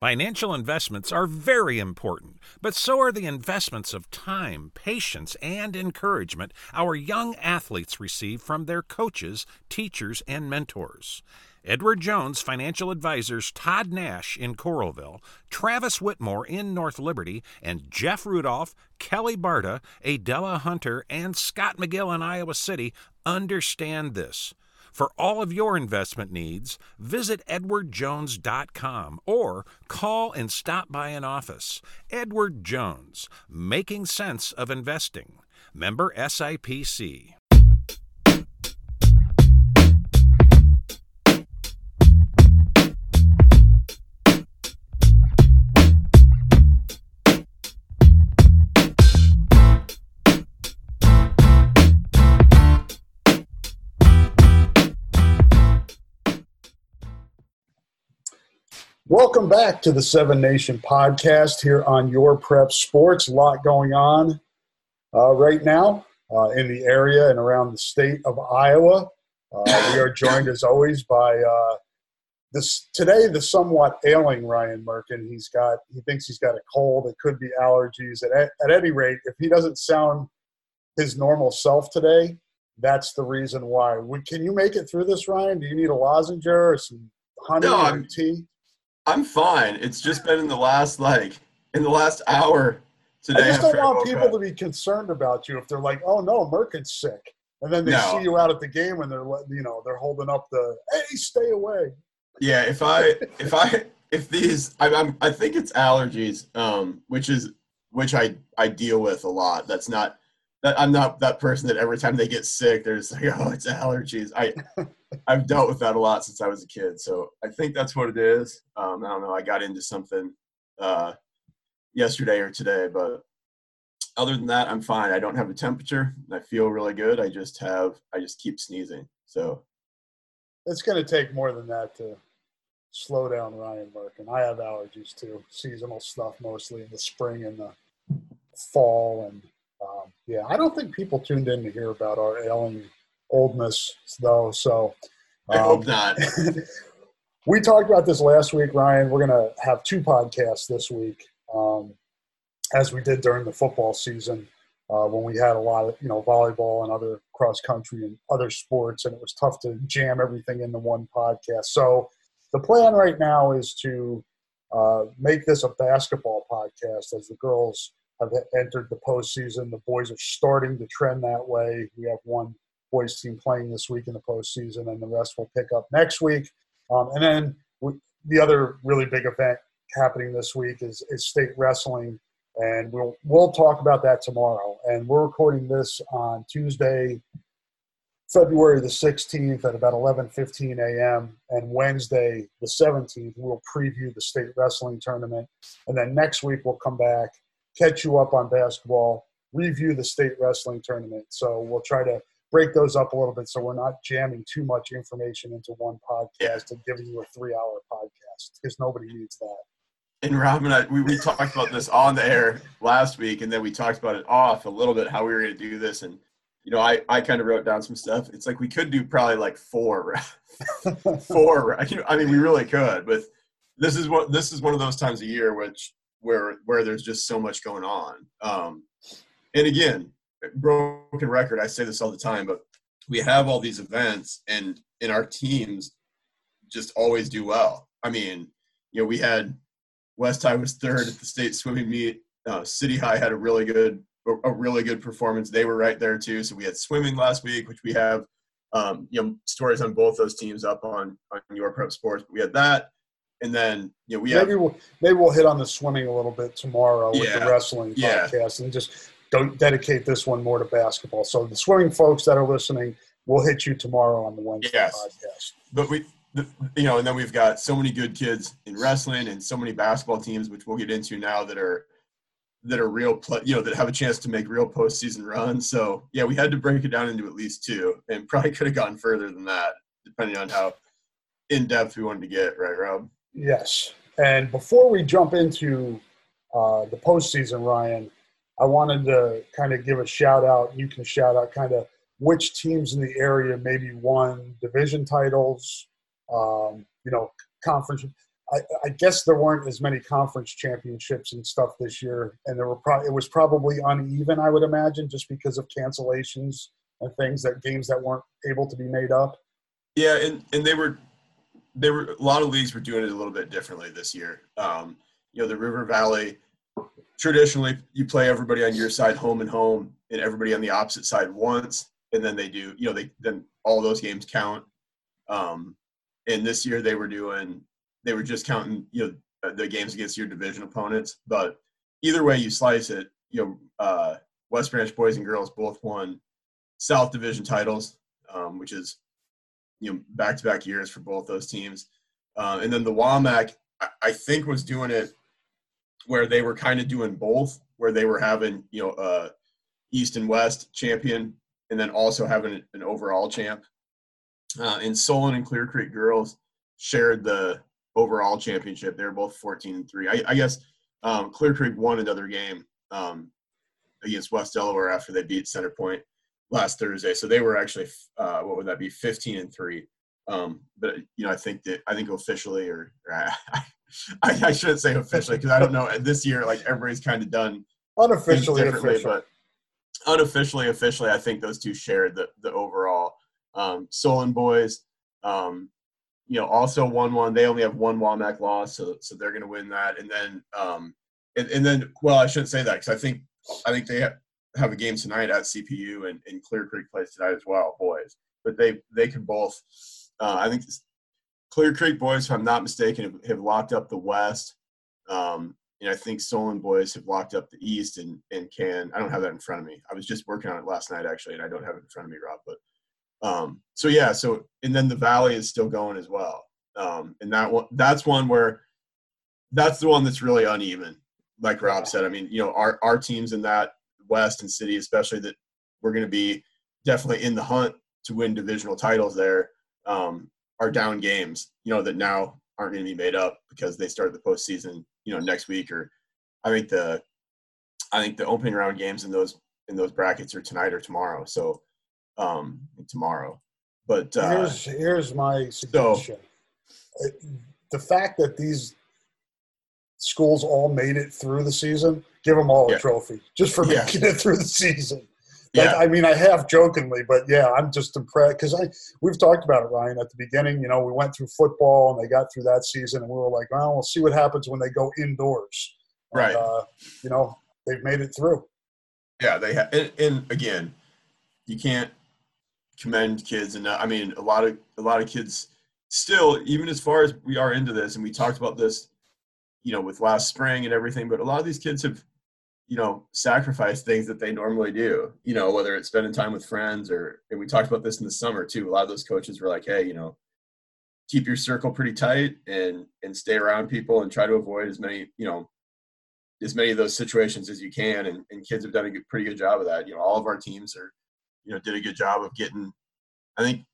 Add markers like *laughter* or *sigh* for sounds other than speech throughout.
Financial investments are very important, but so are the investments of time, patience, and encouragement our young athletes receive from their coaches, teachers, and mentors. Edward Jones financial advisors Todd Nash in Coralville, Travis Whitmore in North Liberty, and Jeff Rudolph, Kelly Barta, Adela Hunter, and Scott McGill in Iowa City understand this. For all of your investment needs, visit edwardjones.com or call and stop by an office. Edward Jones, making sense of investing. Member SIPC. Welcome back to the Seven Nation podcast here on Your Prep Sports. A lot going on uh, right now uh, in the area and around the state of Iowa. Uh, we are joined, as always, by uh, this today the somewhat ailing Ryan Merkin. He's got he thinks he's got a cold. It could be allergies. At, at any rate, if he doesn't sound his normal self today, that's the reason why. Can you make it through this, Ryan? Do you need a lozenge or some honey no, or tea? I'm fine. It's just been in the last like in the last hour today. I just don't want people up. to be concerned about you if they're like, "Oh no, Merkin's sick," and then they no. see you out at the game and they're you know they're holding up the "Hey, stay away." Yeah, if I *laughs* if I if these I, I'm I think it's allergies, um, which is which I I deal with a lot. That's not I'm not that person that every time they get sick, they're just like, *laughs* "Oh, it's allergies." I *laughs* I've dealt with that a lot since I was a kid, so I think that's what it is. Um, I don't know. I got into something uh, yesterday or today, but other than that, I'm fine. I don't have a temperature. I feel really good. I just have. I just keep sneezing. So it's going to take more than that to slow down Ryan Merkin. I have allergies too, seasonal stuff mostly in the spring and the fall, and um, yeah, I don't think people tuned in to hear about our ailing oldness though. So um, I hope not. *laughs* we talked about this last week, Ryan. We're going to have two podcasts this week, um, as we did during the football season uh, when we had a lot of you know volleyball and other cross country and other sports, and it was tough to jam everything into one podcast. So the plan right now is to uh, make this a basketball podcast as the girls have entered the postseason. The boys are starting to trend that way. We have one boys team playing this week in the postseason, and the rest will pick up next week. Um, and then we, the other really big event happening this week is, is state wrestling, and we'll we'll talk about that tomorrow. And we're recording this on Tuesday, February the 16th at about 11:15 a.m. and Wednesday the 17th we'll preview the state wrestling tournament, and then next week we'll come back, catch you up on basketball, review the state wrestling tournament. So we'll try to break those up a little bit so we're not jamming too much information into one podcast and giving you a three hour podcast because nobody needs that. And Rob and I, we, we talked about this on the air last week, and then we talked about it off a little bit how we were going to do this. And, you know, I, I kind of wrote down some stuff. It's like we could do probably like four, *laughs* four. I mean, we really could, but this is what this is one of those times a year which where where there's just so much going on. Um, and again, broken record. I say this all the time, but we have all these events, and in our teams just always do well. I mean, you know, we had West High was third at the state swimming meet. Uh, City High had a really good a really good performance. They were right there too. So we had swimming last week, which we have um, you know stories on both those teams up on on your prep sports. But we had that, and then you know we maybe have, we'll maybe we'll hit on the swimming a little bit tomorrow yeah, with the wrestling yeah. podcast and just don't dedicate this one more to basketball. So the swimming folks that are listening, we'll hit you tomorrow on the Wednesday yes. podcast. But we, you know, and then we've got so many good kids in wrestling and so many basketball teams, which we'll get into now that are that are real, play, you know, that have a chance to make real postseason runs. So yeah, we had to break it down into at least two, and *laughs* probably could have gone further than that, depending on how in depth we wanted to get. Right, Rob? Yes. And before we jump into uh, the postseason, Ryan, I wanted to kind of give a shout out. You can shout out kind of which teams in the area maybe won division titles, um, you know, conference. I, I, guess there weren't as many conference championships and stuff this year, and there were pro- it was probably uneven, I would imagine, just because of cancellations and things that games that weren't able to be made up. Yeah, and and they were they were a lot of leagues were doing it a little bit differently this year. Um, you know, the River Valley traditionally you play everybody on your side home and home, and everybody on the opposite side once, and then they do you know they then all those games count. Um, and this year they were doing they were just counting you know the games against your division opponents. But either way you slice it, you know uh, West Branch boys and girls both won South Division titles, um, which is you know back to back years for both those teams. Uh, and then the WAMAC, I, I think, was doing it where they were kind of doing both, where they were having you know uh, East and West champion, and then also having an overall champ. Uh, and Solon and Clear Creek girls shared the overall championship. They were both 14 and three. I, I guess um, Clear Creek won another game um, against West Delaware after they beat Center Point last Thursday. So they were actually uh, what would that be? 15 and three. Um, but you know, I think that I think officially, or, or I, *laughs* I, I, shouldn't say officially because I don't know. This year, like everybody's kind of done unofficially, differently, but unofficially, officially, I think those two shared the the overall. Um, Solon boys, um, you know, also won one. They only have one WAMAC loss, so so they're going to win that. And then, um, and, and then, well, I shouldn't say that because I think I think they have a game tonight at CPU and, and Clear Creek plays tonight as well, boys. But they they can both. Uh, I think Clear Creek boys, if I'm not mistaken, have, have locked up the West. Um, and I think Solon boys have locked up the East and, and can. I don't have that in front of me. I was just working on it last night actually, and I don't have it in front of me, Rob. But um, so yeah, so and then the Valley is still going as well. Um, and that one, that's one where that's the one that's really uneven. Like Rob said, I mean, you know, our our teams in that West and City, especially that we're going to be definitely in the hunt to win divisional titles there, um, are down games, you know, that now aren't going to be made up because they start the postseason, you know, next week or I think the I think the opening round games in those in those brackets are tonight or tomorrow. So um tomorrow. But uh, here's here's my suggestion. So, the fact that these schools all made it through the season, give them all yeah. a trophy just for yeah. making it through the season. Like, yeah. I mean, I have jokingly, but yeah, I'm just impressed because I we've talked about it, Ryan, at the beginning. You know, we went through football and they got through that season, and we were like, well, we'll see what happens when they go indoors. Right. And, uh, you know, they've made it through. Yeah, they have. And, and again, you can't commend kids, and I mean, a lot of a lot of kids still, even as far as we are into this, and we talked about this you know, with last spring and everything. But a lot of these kids have, you know, sacrifice things that they normally do. You know, whether it's spending time with friends or, and we talked about this in the summer too. A lot of those coaches were like, hey, you know, keep your circle pretty tight and and stay around people and try to avoid as many, you know, as many of those situations as you can. And, and kids have done a good, pretty good job of that. You know, all of our teams are, you know, did a good job of getting. I think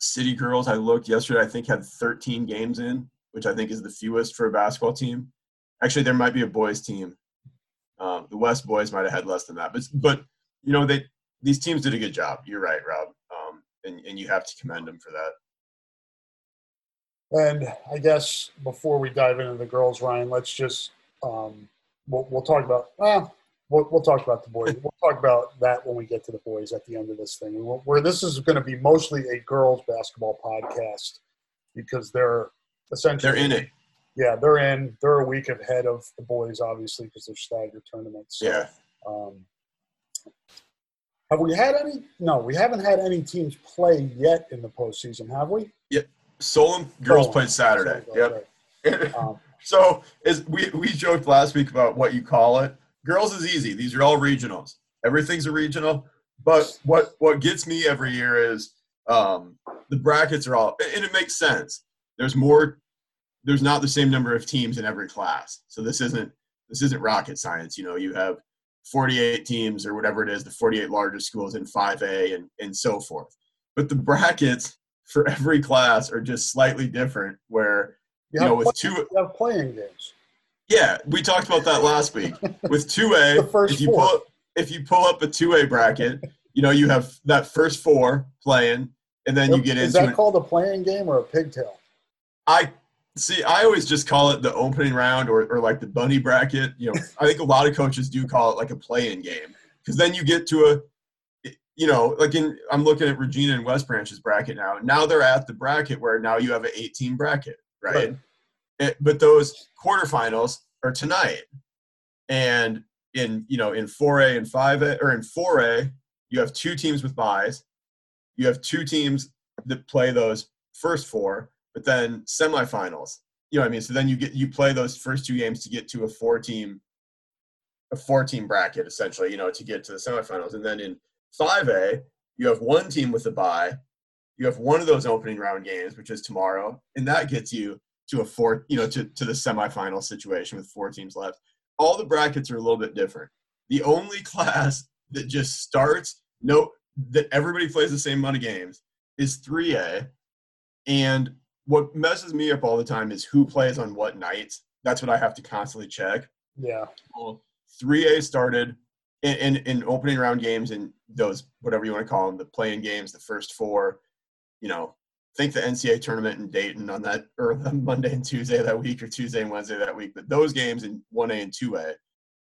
City Girls. I looked yesterday. I think had 13 games in which I think is the fewest for a basketball team. Actually, there might be a boys team. Um, the West boys might have had less than that, but but you know they these teams did a good job. You're right, Rob, um, and and you have to commend them for that. And I guess before we dive into the girls, Ryan, let's just um, we'll, we'll talk about well, we'll, we'll talk about the boys. we'll talk about that when we get to the boys at the end of this thing. Where this is going to be mostly a girls basketball podcast because they're essentially they're in it. Yeah, they're in. They're a week ahead of the boys, obviously, because they're staggered tournaments. So, yeah. Um, have we had any? No, we haven't had any teams play yet in the postseason, have we? Yep. Solon girls Solon. played Saturday. Solon, yep. Right. *laughs* um, so as we we joked last week about what you call it. Girls is easy. These are all regionals. Everything's a regional. But what what gets me every year is um, the brackets are all, and it makes sense there's more there's not the same number of teams in every class. So this isn't this isn't rocket science. You know you have 48 teams or whatever it is the 48 largest schools in 5a and and so forth. But the brackets for every class are just slightly different where you, you know with two you have playing games. Yeah we talked about that last week. *laughs* With 2a if you four. pull if you pull up a 2a bracket you know you have that first four playing and then you get is into Is that called a playing game or a pigtail? I See, I always just call it the opening round or, or like the bunny bracket. You know, I think a lot of coaches do call it like a play-in game because then you get to a, you know, like in I'm looking at Regina and West Branch's bracket now. Now they're at the bracket where now you have an 18 bracket, right? right. It, but those quarterfinals are tonight, and in you know in 4A and 5A or in 4A you have two teams with buys. You have two teams that play those first four but then semifinals, you know what I mean? So then you get you play those first two games to get to a four team a four team bracket essentially, you know, to get to the semifinals. And then in 5A, you have one team with a bye. You have one of those opening round games, which is tomorrow, and that gets you to a four, you know, to, to the semifinal situation with four teams left. All the brackets are a little bit different. The only *laughs* class that just starts, no, that everybody plays the same amount of games is 3A. And what messes me up all the time is who plays on what nights. That's what I have to constantly check. Yeah. Well, 3A started in, in, in opening round games and those, whatever you want to call them, the playing games, the first four, you know, think the NCAA tournament in Dayton on that or *laughs* Monday and Tuesday that week or Tuesday and Wednesday that week. But those games in 1A and 2A.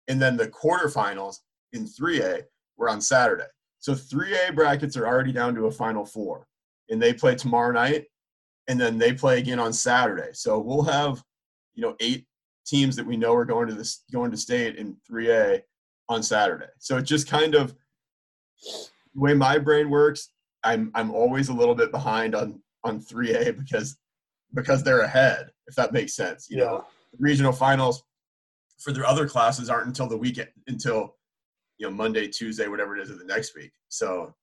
And then the quarterfinals in 3A were on Saturday. So 3A brackets are already down to a final four. And they play tomorrow night and then they play again on Saturday. So we'll have, you know, eight teams that we know are going to this going to state in 3A on Saturday. So it just kind of the way my brain works, I'm I'm always a little bit behind on on 3A because because they're ahead, if that makes sense. You yeah. know, regional finals for their other classes aren't until the weekend until you know Monday, Tuesday, whatever it is of the next week. So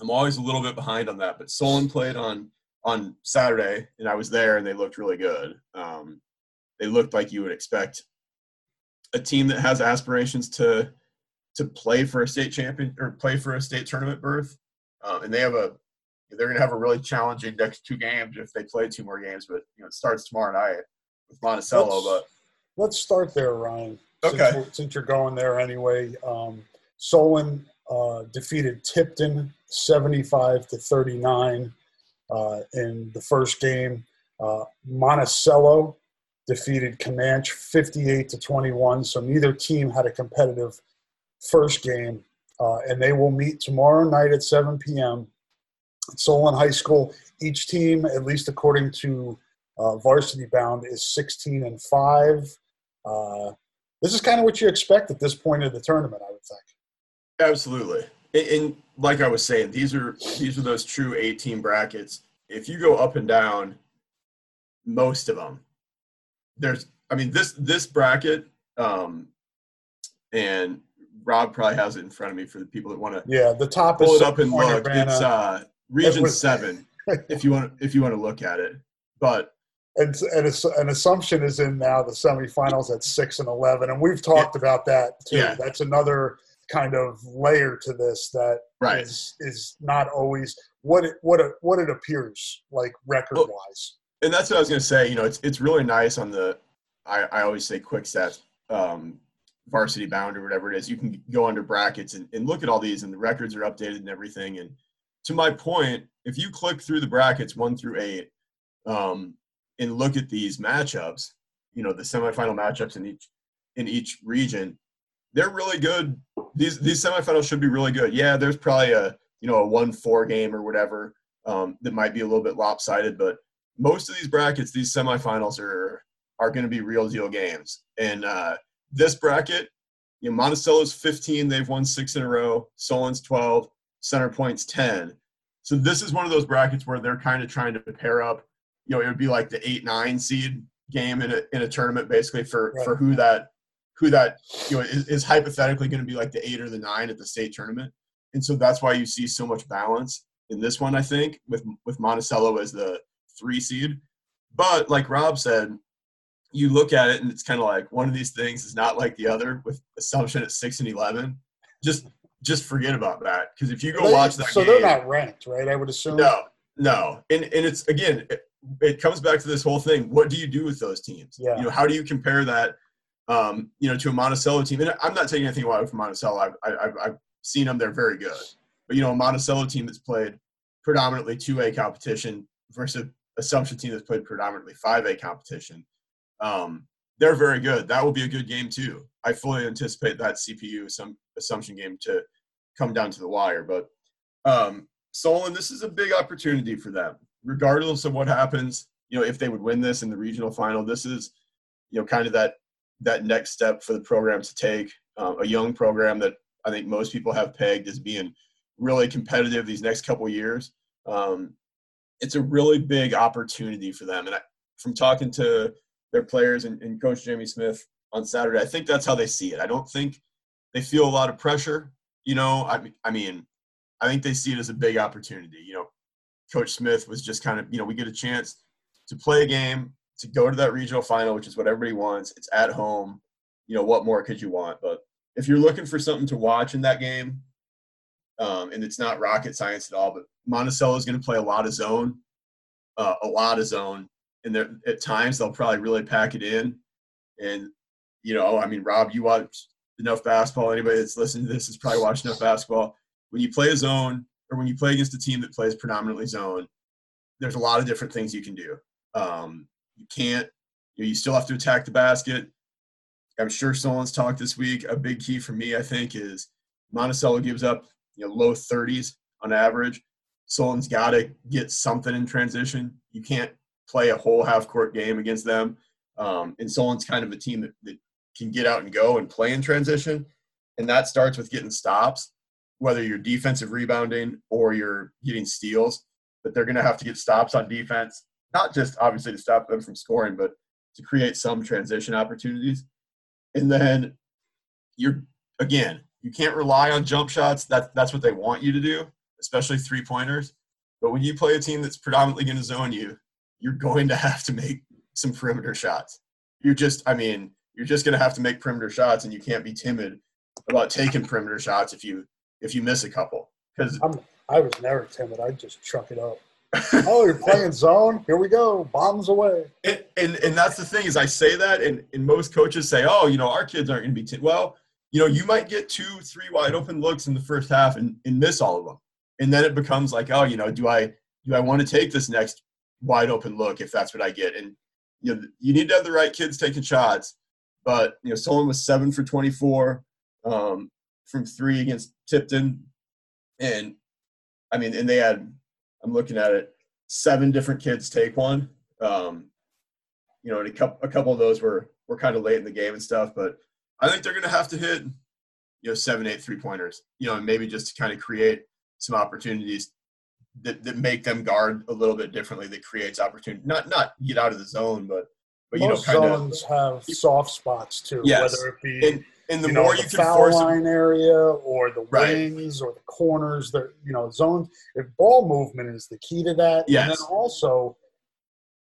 I'm always a little bit behind on that. But Solon played on on Saturday, and I was there, and they looked really good. Um, they looked like you would expect a team that has aspirations to to play for a state champion or play for a state tournament berth, uh, and they have a they're going to have a really challenging next two games if they play two more games. But you know, it starts tomorrow night with Monticello. Let's, but let's start there, Ryan. Okay. Since, since you're going there anyway, um, Solon uh, defeated Tipton 75 to 39 uh, in the first game. Uh, Monticello defeated Camanche 58 to 21. So neither team had a competitive first game, uh, and they will meet tomorrow night at 7 p.m. at Solon High School. Each team, at least according to uh, Varsity Bound, is 16 and five. Uh, this is kind of what you expect at this point of the tournament, I would think. Absolutely and like I was saying, these are these are those true 18 brackets. If you go up and down, most of them, there's. I mean, this this bracket, um, and Rob probably has it in front of me for the people that want to. Yeah, the top pull it up and look. It's uh, Region was, Seven. *laughs* if you want, if you want to look at it, but and, and an assumption is in now the semifinals at six and eleven, and we've talked yeah. about that too. Yeah. That's another kind of layer to this that right. is is not always what it what it what it appears like record wise. Well, and that's what I was going to say. You know, it's it's really nice on the I, I always say quick stats um, varsity bound or whatever it is. You can go under brackets and, and look at all these, and the records are updated and everything. And to my point, if you click through the brackets one through eight um, and look at these matchups, you know the semifinal matchups in each in each region, they're really good. These these semifinals should be really good. Yeah, there's probably a you know a one four game or whatever um, that might be a little bit lopsided, but most of these brackets, these semifinals are are going to be real deal games. And uh, this bracket, you know, Monticello's 15, they've won six in a row. Solon's 12, Center Point's 10. So this is one of those brackets where they're kind of trying to pair up. You know, it would be like the eight nine seed game in a in a tournament, basically for right. for who that who that you know is, is hypothetically going to be like the eight or the nine at the state tournament, and so that's why you see so much balance in this one. I think with with Monticello as the three seed, but like Rob said, you look at it and it's kind of like one of these things is not like the other with assumption at six and eleven. Just just forget about that because if you go they, watch that, so game, they're not ranked, right? I would assume. No, no, and and it's again, it, it comes back to this whole thing. What do you do with those teams? Yeah. You know, how do you compare that um, you know, to a Monticello team. And I'm not taking anything away from Monticello. I've, I've, I've seen them; they're very good. But you know, a Monticello team that's played predominantly 2A competition versus Assumption team that's played predominantly 5A competition. Um, they're very good. That will be a good game too. I fully anticipate that CPU some Assumption game to come down to the wire. But um, Solon, this is a big opportunity for them, regardless of what happens. You know, if they would win this in the regional final, this is you know kind of that that next step for the program to take. Um, a young program that I think most people have pegged as being really competitive these next couple years. Um, it's a really big opportunity for them. And I, from talking to their players and, and Coach Jamie Smith on Saturday, I think that's how they see it. I don't think they feel a lot of pressure. You know, I, I mean, I think they see it as a big opportunity. You know, Coach Smith was just kind of, you know, we get a chance to play a game, to go to that regional final, which is what everybody wants. It's at home. You know, what more could you want? But if you're looking for something to watch in that game, um, and it's not rocket science at all, but Monticello is going to play a lot of zone, uh, a lot of zone, and at times they'll probably really pack it in. And you know, I mean, Rob, you watch enough basketball. Anybody that's listening to this has probably watched enough basketball. When you play a zone, or when you play against a team that plays predominantly zone, there's a lot of different things you can do. Um, you can't. You, know, you still have to attack the basket. I'm sure someone's talked this week. A big key for me, I think, is Monticello gives up you know low 30s on average. Solon's got to get something in transition. You can't play a whole half court game against them. Um, and Solon's kind of a team that, that can get out and go and play in transition. And that starts with getting stops, whether you're defensive rebounding or you're getting steals. But they're going to have to get stops on defense, not just obviously to stop them from scoring, but to create some transition opportunities. And then you're, again, you can't rely on jump shots. That, that's what they want you to do, especially three pointers. But when you play a team that's predominantly going to zone you, you're going to have to make some perimeter shots. You're just, I mean, you're just going to have to make perimeter shots, and you can't be timid about taking perimeter shots if you if you miss a couple. Because I was never timid. I just chuck it up. Oh, you're playing zone. Here we go. Bombs away. And, and and that's the thing is I say that, and and most coaches say, oh, you know, our kids aren't going to be timid. Well, you know, you might get two, three wide open looks in the first half and, and miss all of them. And then it becomes like, oh, you know, do I do I want to take this next wide open look if that's what I get? And you know, you need to have the right kids taking shots. But you know, Solon was seven for twenty four um, from three against Tipton, and I mean, and they had I'm looking at it, seven different kids take one. Um, you know, and a couple a couple of those were were kind of late in the game and stuff, but I think they're going to have to hit, you know, seven, eight three pointers, you know, and maybe just to kind of create some opportunities that, that make them guard a little bit differently. That creates opportunity, not not get out of the zone, but but Most you know, kind zones of have soft spots too. Yes. whether it be and, and the you more know, you the can foul force line them, area or the Right. wings or the corners, the you know zones. If ball movement is the key to that, and then also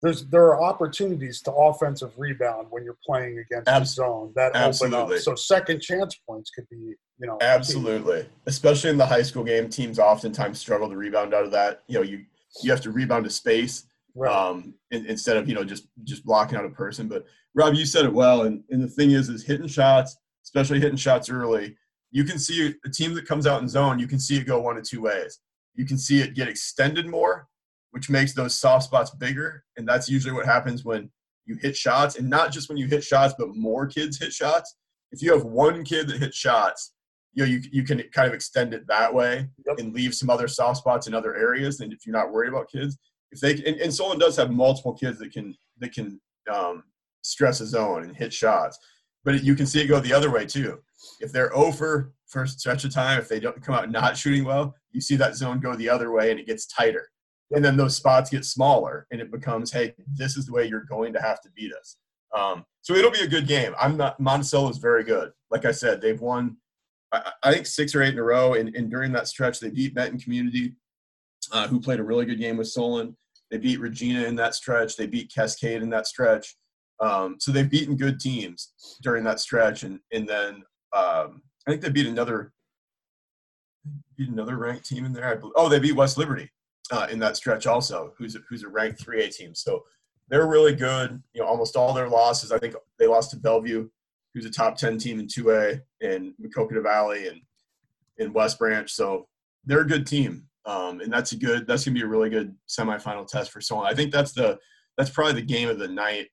there's there are opportunities to offensive rebound when you're playing against the zone that open up. So second chance points could be you know key. Absolutely, especially in the high school game, teams oftentimes struggle to rebound out of that. You know, you you have to rebound to space Right. um, in, instead of you know just just blocking out a person. But Rob, you said it well, and, and the thing is, is hitting shots, especially hitting shots early. You can see a team that comes out in zone. You can see it go one of two ways. You can see it get extended more, which makes those soft spots bigger, and that's usually what happens when you hit shots, and not just when you hit shots, but more kids hit shots. If you have one kid that hits shots, you know you you can kind of extend it that way Yep. and leave some other soft spots in other areas. And if you're not worried about kids, if they and, and Solon does have multiple kids that can that can um, stress a zone and hit shots, but you can see it go the other way too. If they're over for a stretch of time, if they don't come out not shooting well, you see that zone go the other way and it gets tighter. And then those spots get smaller, and it becomes, hey, this is the way you're going to have to beat us. Um, so it'll be a good game. I'm not Monticello is very good. Like I said, they've won, I, I think six or eight in a row, and, and during that stretch, they beat Benton Community, uh, who played a really good game with Solon. They beat Regina in that stretch. They beat Cascade in that stretch. Um, so they've beaten good teams during that stretch, and and then um, I think they beat another beat another ranked team in there. Oh, they beat West Liberty uh, in that stretch also, who's a, who's a ranked 3A team. So they're really good. You know, almost all their losses. I think they lost to Bellevue, who's a top 10 team in 2A, and Maquoketa Valley and in West Branch. So they're a good team. um, and that's a good. That's gonna be a really good semifinal test for Solon. I think that's the that's probably the game of the night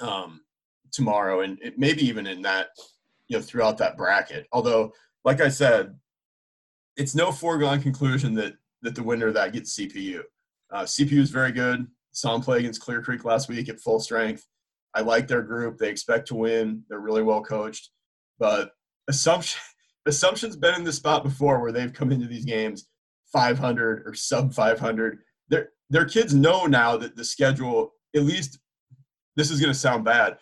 um, tomorrow, and it, maybe even in that you know throughout that bracket. Although, like I said, it's no foregone conclusion that that the winner of that gets CPU. Uh, CPU is very good. Saw them play against Clear Creek last week at full strength. I like their group. They expect to win. They're really well coached. But assumption *laughs* assumption's been in this spot before where they've come into these games 500 or sub 500. Their their kids know now that the schedule, at least, this is going to sound bad.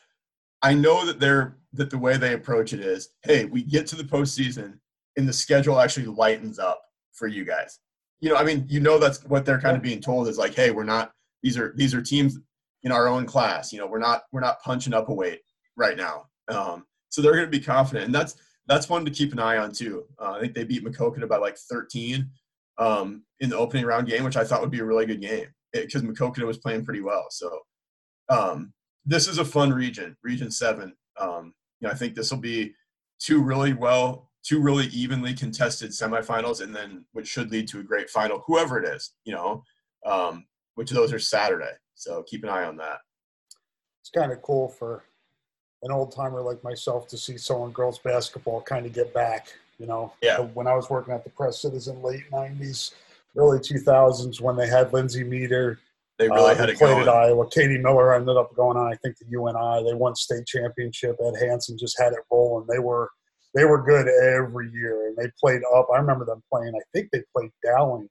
I know that they're that the way they approach it is, hey, we get to the postseason and the schedule actually lightens up for you guys. You know, I mean, you know that's what they're kind of being told is like, hey, we're not these are these are teams in our own class. You know, we're not we're not punching up a weight right now. Um, so they're going to be confident, and that's that's one to keep an eye on too. Uh, I think they beat Maquoketa by like 13 um, in the opening round game, which I thought would be a really good game because Maquoketa was playing pretty well. So um, this is a fun region, Region Seven. Um, you know, I think this will be two really well, two really evenly contested semifinals, and then which should lead to a great final, whoever it is. You know, um, which of those are Saturday. So keep an eye on that. It's kind of cool for an old timer like myself to see someone girls basketball kind of get back. You know, yeah. When I was working at the Press Citizen, late '90s, early 2000s, when they had Lindsay Meder, they really uh, had it played going. at Iowa. Katie Miller ended up going on, I think, the UNI. They won state championship. Ed Hanson just had it rolling. They were they were good every year, and they played up. I remember them playing. I think they played Dowling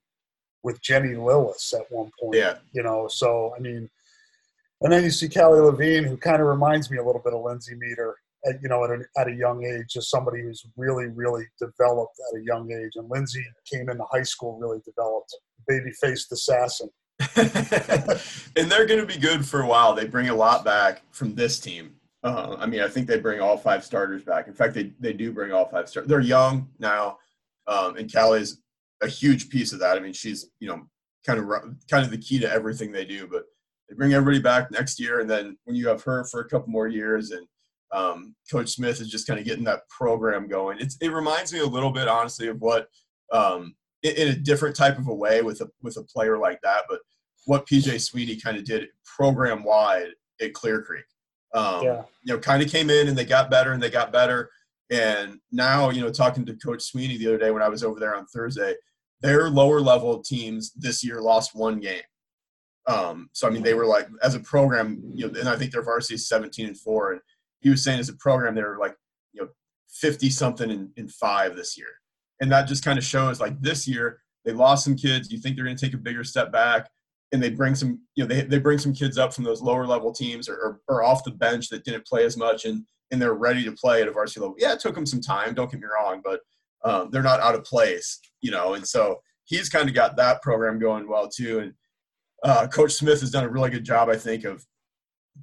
with Jenny Lillis at one point. Yeah. You know, so I mean, and then you see Callie Levine, who kind of reminds me a little bit of Lindsay Meder. At, you know, at a, at a young age, just somebody who's really, really developed at a young age. And Lindsay came into high school really developed, baby faced assassin. *laughs* and they're going to be good for a while. They bring a lot back from this team. Uh, I mean, I think they bring all five starters back. In fact, they, they do bring all five starters. They're young now, um, and Callie's a huge piece of that. I mean, she's you know kind of kind of the key to everything they do. But they bring everybody back next year, and then when you have her for a couple more years, and um, Coach Smith is just kind of getting that program going. It's, it reminds me a little bit, honestly, of what um, in, a different type of a way with a with a player like that, but what PJ Sweeney kind of did program wide at Clear Creek. Um, yeah. You know, kind of came in and they got better and they got better. And now, you know, talking to Coach Sweeney the other day when I was over there on Thursday, their lower level teams this year lost one game. Um, so I mean, they were like as a program, you know, and I think their varsity is 17 and four. And he was saying as a program, they were like, you know, 50 something in, in five this year. And that just kind of shows like this year they lost some kids. You think they're going to take a bigger step back and they bring some, you know, they, they bring some kids up from those lower level teams or, or, or off the bench that didn't play as much. And, and they're ready to play at a varsity level. Yeah, it took them some time. Don't get me wrong, but um, they're not out of place, you know. And so he's kind of got that program going well too. And uh, Coach Smith has done a really good job, I think, of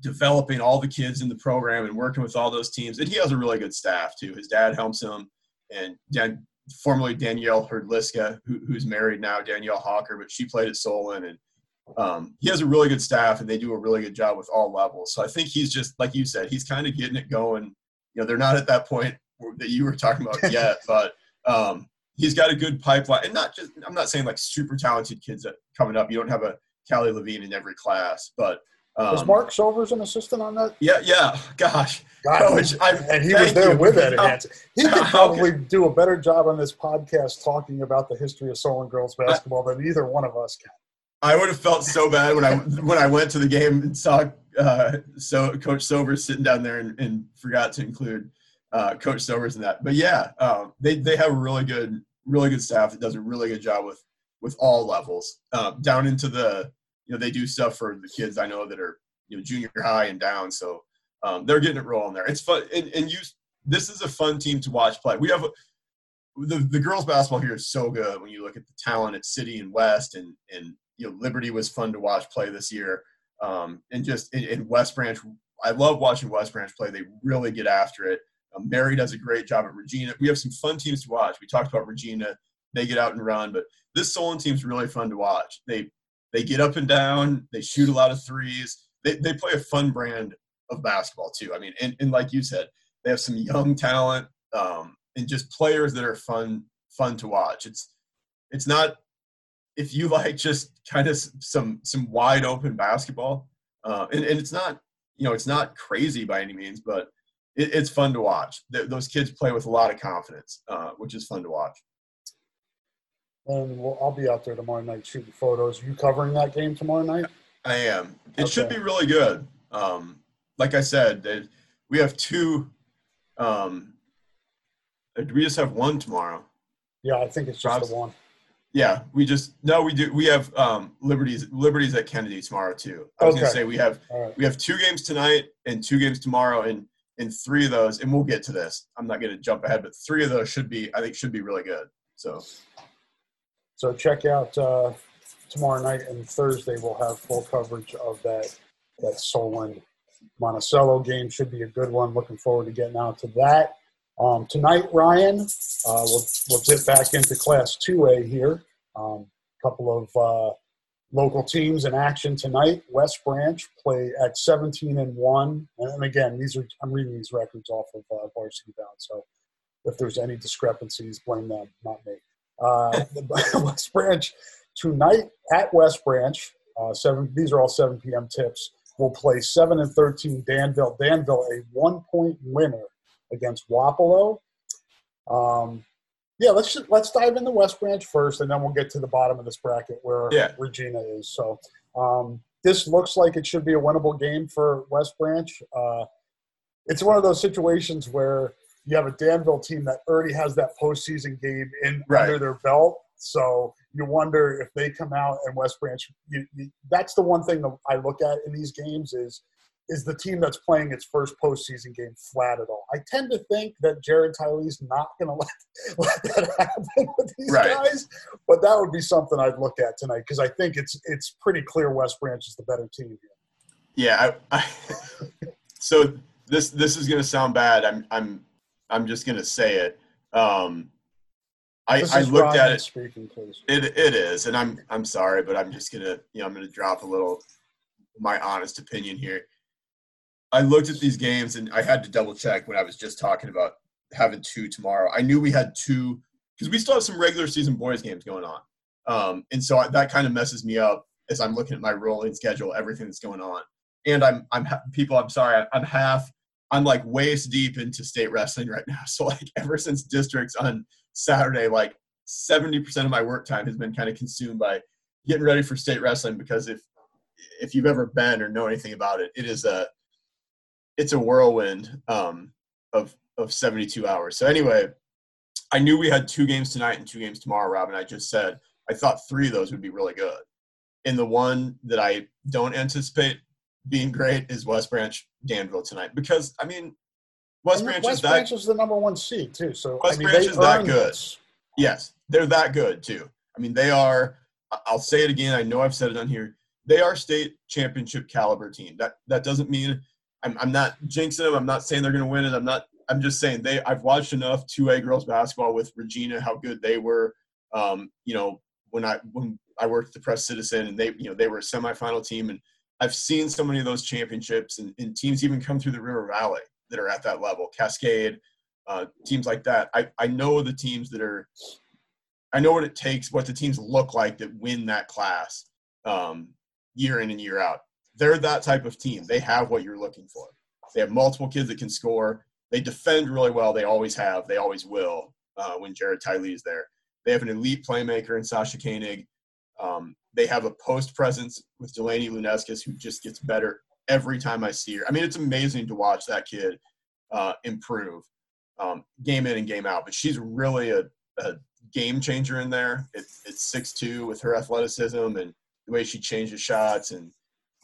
developing all the kids in the program and working with all those teams. And he has a really good staff too. His dad helps him, and Dan, formerly Danielle Herdliska, who, who's married now, Danielle Hawker, but she played at Solon and um, he has a really good staff and they do a really good job with all levels. So I think he's just like you said, he's kind of getting it going. You know, they're not at that point that you were talking about *laughs* yet, but um, he's got a good pipeline. And not just I'm not saying like super talented kids that coming up. You don't have a Callie Levine in every class, but um, was Mark Silvers an assistant on that? Yeah, yeah. Gosh, Coach, and he was there you. with Eddie Hanson. He could *laughs* probably do a better job on this podcast talking about the history of Solon girls basketball I, than either one of us can. I would have felt so bad when I when I went to the game and saw uh, so Coach Silvers sitting down there and, and forgot to include uh, Coach Silvers in that. But yeah, um, they they have a really good really good staff that does a really good job with with all levels uh, down into the know they do stuff for the kids I know that are you know junior high and down. So um, they're getting it rolling there. It's fun and, and you. This is a fun team to watch play. We have the the girls basketball here is so good when you look at the talent at City and West and and you know Liberty was fun to watch play this year. Um, and just in, in, West Branch, I love watching West Branch play. They really get after it. Um, Mary does a great job at Regina. We have some fun teams to watch. We talked about Regina; they get out and run, but this Solon team's really fun to watch. They they get up and down. They shoot a lot of threes. They they play a fun brand of basketball too. I mean, and, and like you said, they have some young talent um, and just players that are fun fun to watch. It's it's not if you like just kind of some some wide open basketball, uh, and, and it's not you know it's not crazy by any means, but it, it's fun to watch. Th- those kids play with a lot of confidence, uh, which is fun to watch. And we'll, I'll be out there tomorrow night shooting photos. Are you covering that game tomorrow night? I am. It Okay. should be really good. Um, like I said, they- we have two. Um, we just have one tomorrow? Yeah, I think it's just Rob's- the one. Yeah, we just no, we do. We have um, liberties liberties at Kennedy tomorrow too. I was gonna say we have right. we have two games tonight and two games tomorrow, and in three of those, and we'll get to this. I'm not gonna jump ahead, but three of those should be I think should be really good. So So check out uh, tomorrow night and Thursday. We'll have full coverage of that that Solon Monticello game. Should be a good one. Looking forward to getting out to that. Um, tonight, Ryan, uh, we'll we'll dip back into Class Two A here. A um, couple of uh, local teams in action tonight. West Branch play at 17 and one, and again, these are I'm reading these records off of uh, Varsity Bound. So if there's any discrepancies, blame them, not me. Uh, *laughs* West Branch tonight at West Branch. Uh, seven. These are all 7 p.m. tips. We'll play seven and 13 Danville. Danville a one point winner against Wapello. Um, yeah, let's just, let's dive into West Branch first, and then we'll get to the bottom of this bracket where Yeah. Regina is. So um, this looks like it should be a winnable game for West Branch. Uh, it's one of those situations where you have a Danville team that already has that postseason game in Right. under their belt. So you wonder if they come out and West Branch. You, you, that's the one thing that I look at in these games is is the team that's playing its first postseason game flat at all. I tend to think that Jared Tylee's not going *laughs* to let, let that happen with these Right. guys, but that would be something I'd look at tonight because I think it's it's pretty clear West Branch is the better team here. Yeah, I, I, *laughs* so this this is gonna sound bad. I'm I'm I'm just gonna say it. Um, I I looked at it. speaking. It it is, and I'm I'm sorry, but I'm just gonna you know I'm gonna drop a little my honest opinion here. I looked at these games and I had to double check when I was just talking about having two tomorrow. I knew we had two because we still have some regular season boys games going on, um, and so I, that kind of messes me up as I'm looking at my rolling schedule, everything that's going on. And I'm I'm ha- people. I'm sorry. I'm half. I'm like waist deep into state wrestling right now. *laughs* So like ever since districts on Saturday, like 70% of my work time has been kind of consumed by getting ready for state wrestling because if if you've ever been or know anything about it, it is a it's a whirlwind um, of of 72 hours. So anyway, I knew we had two games tonight and two games tomorrow, Rob, and I just said I thought three of those would be really good. And the one that I don't anticipate being great is West Branch Danville tonight because I mean West And Branch West is that Branch is the number one seed too. So West I mean, Branch is that good. this. Yes, they're that good too. I mean, they are. I'll say it again. I know I've said it on here. They are state championship caliber team. That that doesn't mean I'm, I'm not jinxing them. I'm not saying they're going to win it. I'm not. I'm just saying they. I've watched enough two A girls basketball with Regina, how good they were. Um, you know, when I when I worked at the Press Citizen, and they you know they were a semifinal team, and I've seen so many of those championships and, and teams even come through the River Valley that are at that level. Cascade, uh, teams like that. I, I know the teams that are I know what it takes, what the teams look like that win that class um, year in and year out. They're that type of team. They have what you're looking for. They have multiple kids that can score. They defend really well. They always have. They always will uh, when Jared Tylee is there. They have an elite playmaker in Sasha Koenig. Um, they have a post presence with Delaney Luneskis who just gets better every time I see her. I mean, it's amazing to watch that kid uh, improve um, game in and game out. But she's really a, a game changer in there. It, it's six two with her athleticism and the way she changes shots, and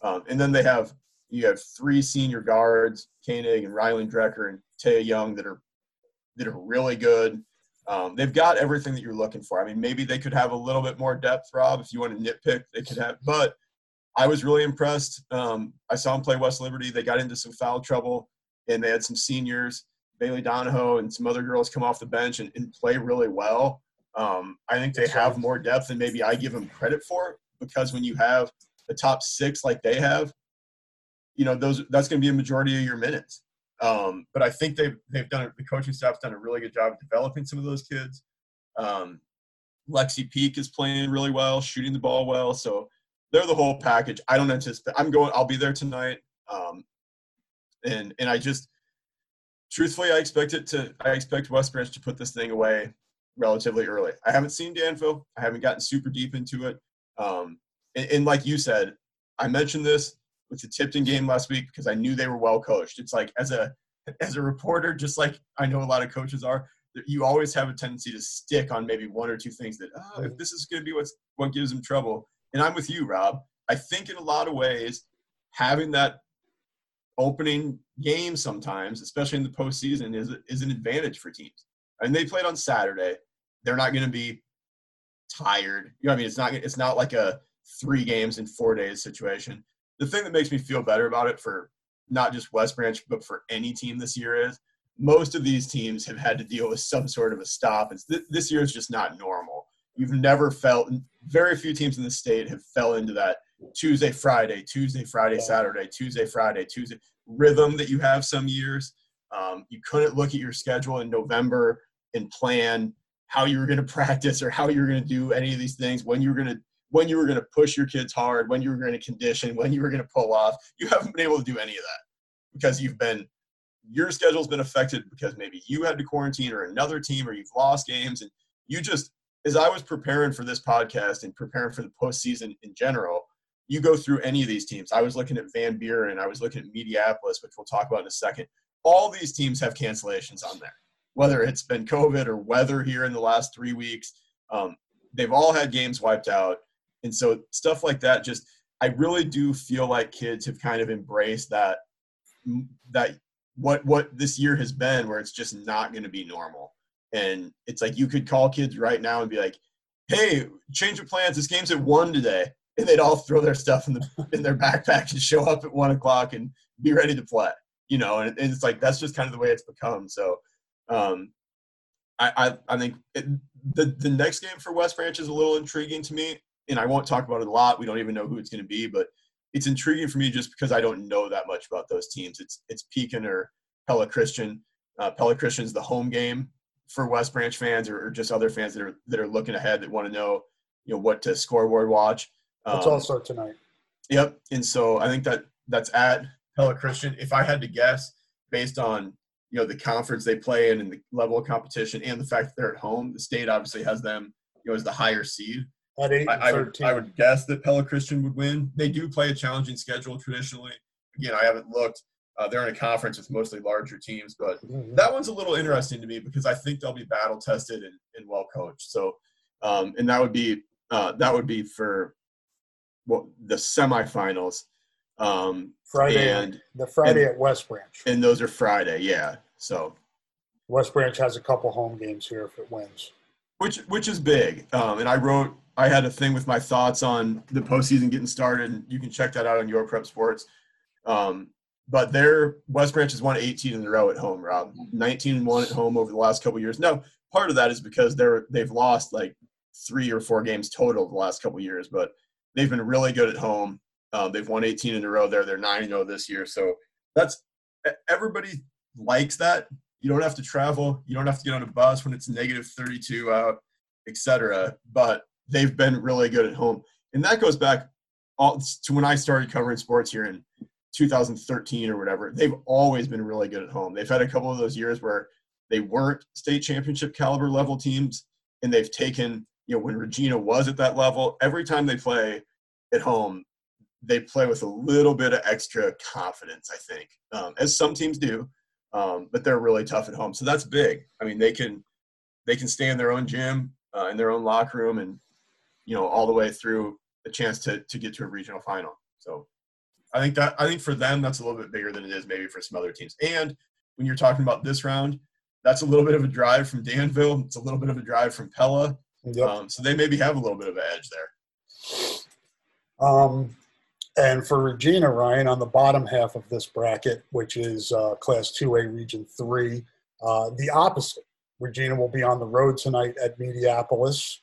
um, and then they have you have three senior guards, Koenig and Rylan Drecker and Taya Young that are that are really good. Um, they've got everything that you're looking for. I mean, maybe they could have a little bit more depth, Rob. If you want to nitpick, they could have. But I was really impressed. Um, I saw them play West Liberty. They got into some foul trouble, and they had some seniors, Bailey Donahoe, and some other girls come off the bench and, and play really well. Um, I think they have more depth than maybe I give them credit for because when you have the top six like they have, you know those that's going to be a majority of your minutes. Um, but I think they've they've done it. The coaching staff's done a really good job of developing some of those kids. Um, Lexi Peak is playing really well, shooting the ball well. So they're the whole package. I don't anticipate. I'm going. I'll be there tonight. Um, and and I just truthfully, I expect it to. I expect West Branch to put this thing away relatively early. I haven't seen Danville. I haven't gotten super deep into it. Um, and, and like you said, I mentioned this with the Tipton game last week because I knew they were well coached. It's like as a as a reporter, just like I know a lot of coaches are, you always have a tendency to stick on maybe one or two things that oh, if mm-hmm. this is going to be what's what gives them trouble. And I'm with you, Rob. I think in a lot of ways, having that opening game sometimes, especially in the postseason, is is an advantage for teams. And they played on Saturday. They're not going to be tired. You know, I mean, it's not it's not like a three games in four days situation. The thing that makes me feel better about it for not just West Branch, but for any team this year is most of these teams have had to deal with some sort of a stop. And th- this year is just not normal. You've never felt, very few teams in the state have fell into that Tuesday, Friday, Tuesday, Friday, Saturday, Tuesday, Friday, Tuesday rhythm that you have some years. Um, you couldn't look at your schedule in November and plan how you were going *laughs* to practice or how you were going to do any of these things when you were going to when you were going to push your kids hard when you were going to condition when you were going to pull off you haven't been able to do any of that because you've been your schedule's been affected because maybe you had to quarantine or another team or you've lost games and you just as i was preparing for this podcast and preparing for the postseason in general you go through any of these teams i was looking at van buren i was looking at mediapolis which we'll talk about in a second all these teams have cancellations on there whether it's been COVID or weather here in the last three weeks. Um, they've all had games wiped out. And so stuff like that, just I really do feel like kids have kind of embraced that that what what this year has been where it's just not going to be normal. And it's like you could call kids right now and be like, "Hey, change of plans. This game's at one today," and they'd all throw their stuff in the in their backpack and show up at one o'clock and be ready to play. You know, and, and it's like that's just kind of the way it's become. So um, I, I, I think it, the the next game for West Branch is a little intriguing to me, and I won't talk about it a lot. We don't even know who it's going to be, but it's intriguing for me just because I don't know that much about those teams. It's it's Pekin or Pella Christian. Uh, Pella Christian is the home game for West Branch fans or, or, just other fans that are that are looking ahead that want to know you know what to scoreboard watch. Um, it's also tonight. Yep, and so I think that that's at Pella Christian. If I had to guess, based on you know the conference they play in and the level of competition and the fact that they're at home. The state obviously has them you know as the higher seed. At eight, I, I would, I would guess that Pella Christian would win. They do play a challenging schedule traditionally. Again, I haven't looked. Uh, they're in a conference with mostly larger teams, but that one's a little interesting to me because I think they'll be battle tested and, and well coached. So, um, and that would be uh, that would be for well, the semifinals. Um, Friday and the Friday and, at West Branch. And those are Friday, yeah. So West Branch has a couple home games here if it wins. Which which is big. Um, and I wrote I had a thing with my thoughts on the postseason getting started, you can check that out on your prep sports. Um, but their West Branch has won 18 in a row at home, Rob. 19 and one at home over the last couple years. Now, part of that is because they're they've lost like three or four games total the last couple years, but they've been really good at home. Um, they've won 18 in a row there. They're 9 0 this year. So that's everybody likes that. You don't have to travel. You don't have to get on a bus when it's negative 32 out, etc. But they've been really good at home. And that goes back all, to when I started covering sports here in 2013 or whatever. They've always been really good at home. They've had a couple of those years where they weren't state championship caliber level teams, and they've taken, you know, when Regina was at that level, every time they play at home, they play with a little bit of extra confidence, I think, um, as some teams do. Um, but they're really tough at home, so that's big. I mean, they can they can stay in their own gym, uh, in their own locker room, and you know all the way through a chance to to get to a regional final. So I think that I think for them that's a little bit bigger than it is maybe for some other teams. And when you're talking about this round, that's a little bit of a drive from Danville. It's a little bit of a drive from Pella. Yep. Um, so they maybe have a little bit of an edge there. Um, and for Regina, Ryan, on the bottom half of this bracket, which is uh, Class 2A Region 3, uh, the opposite. Regina will be on the road tonight at Mediapolis.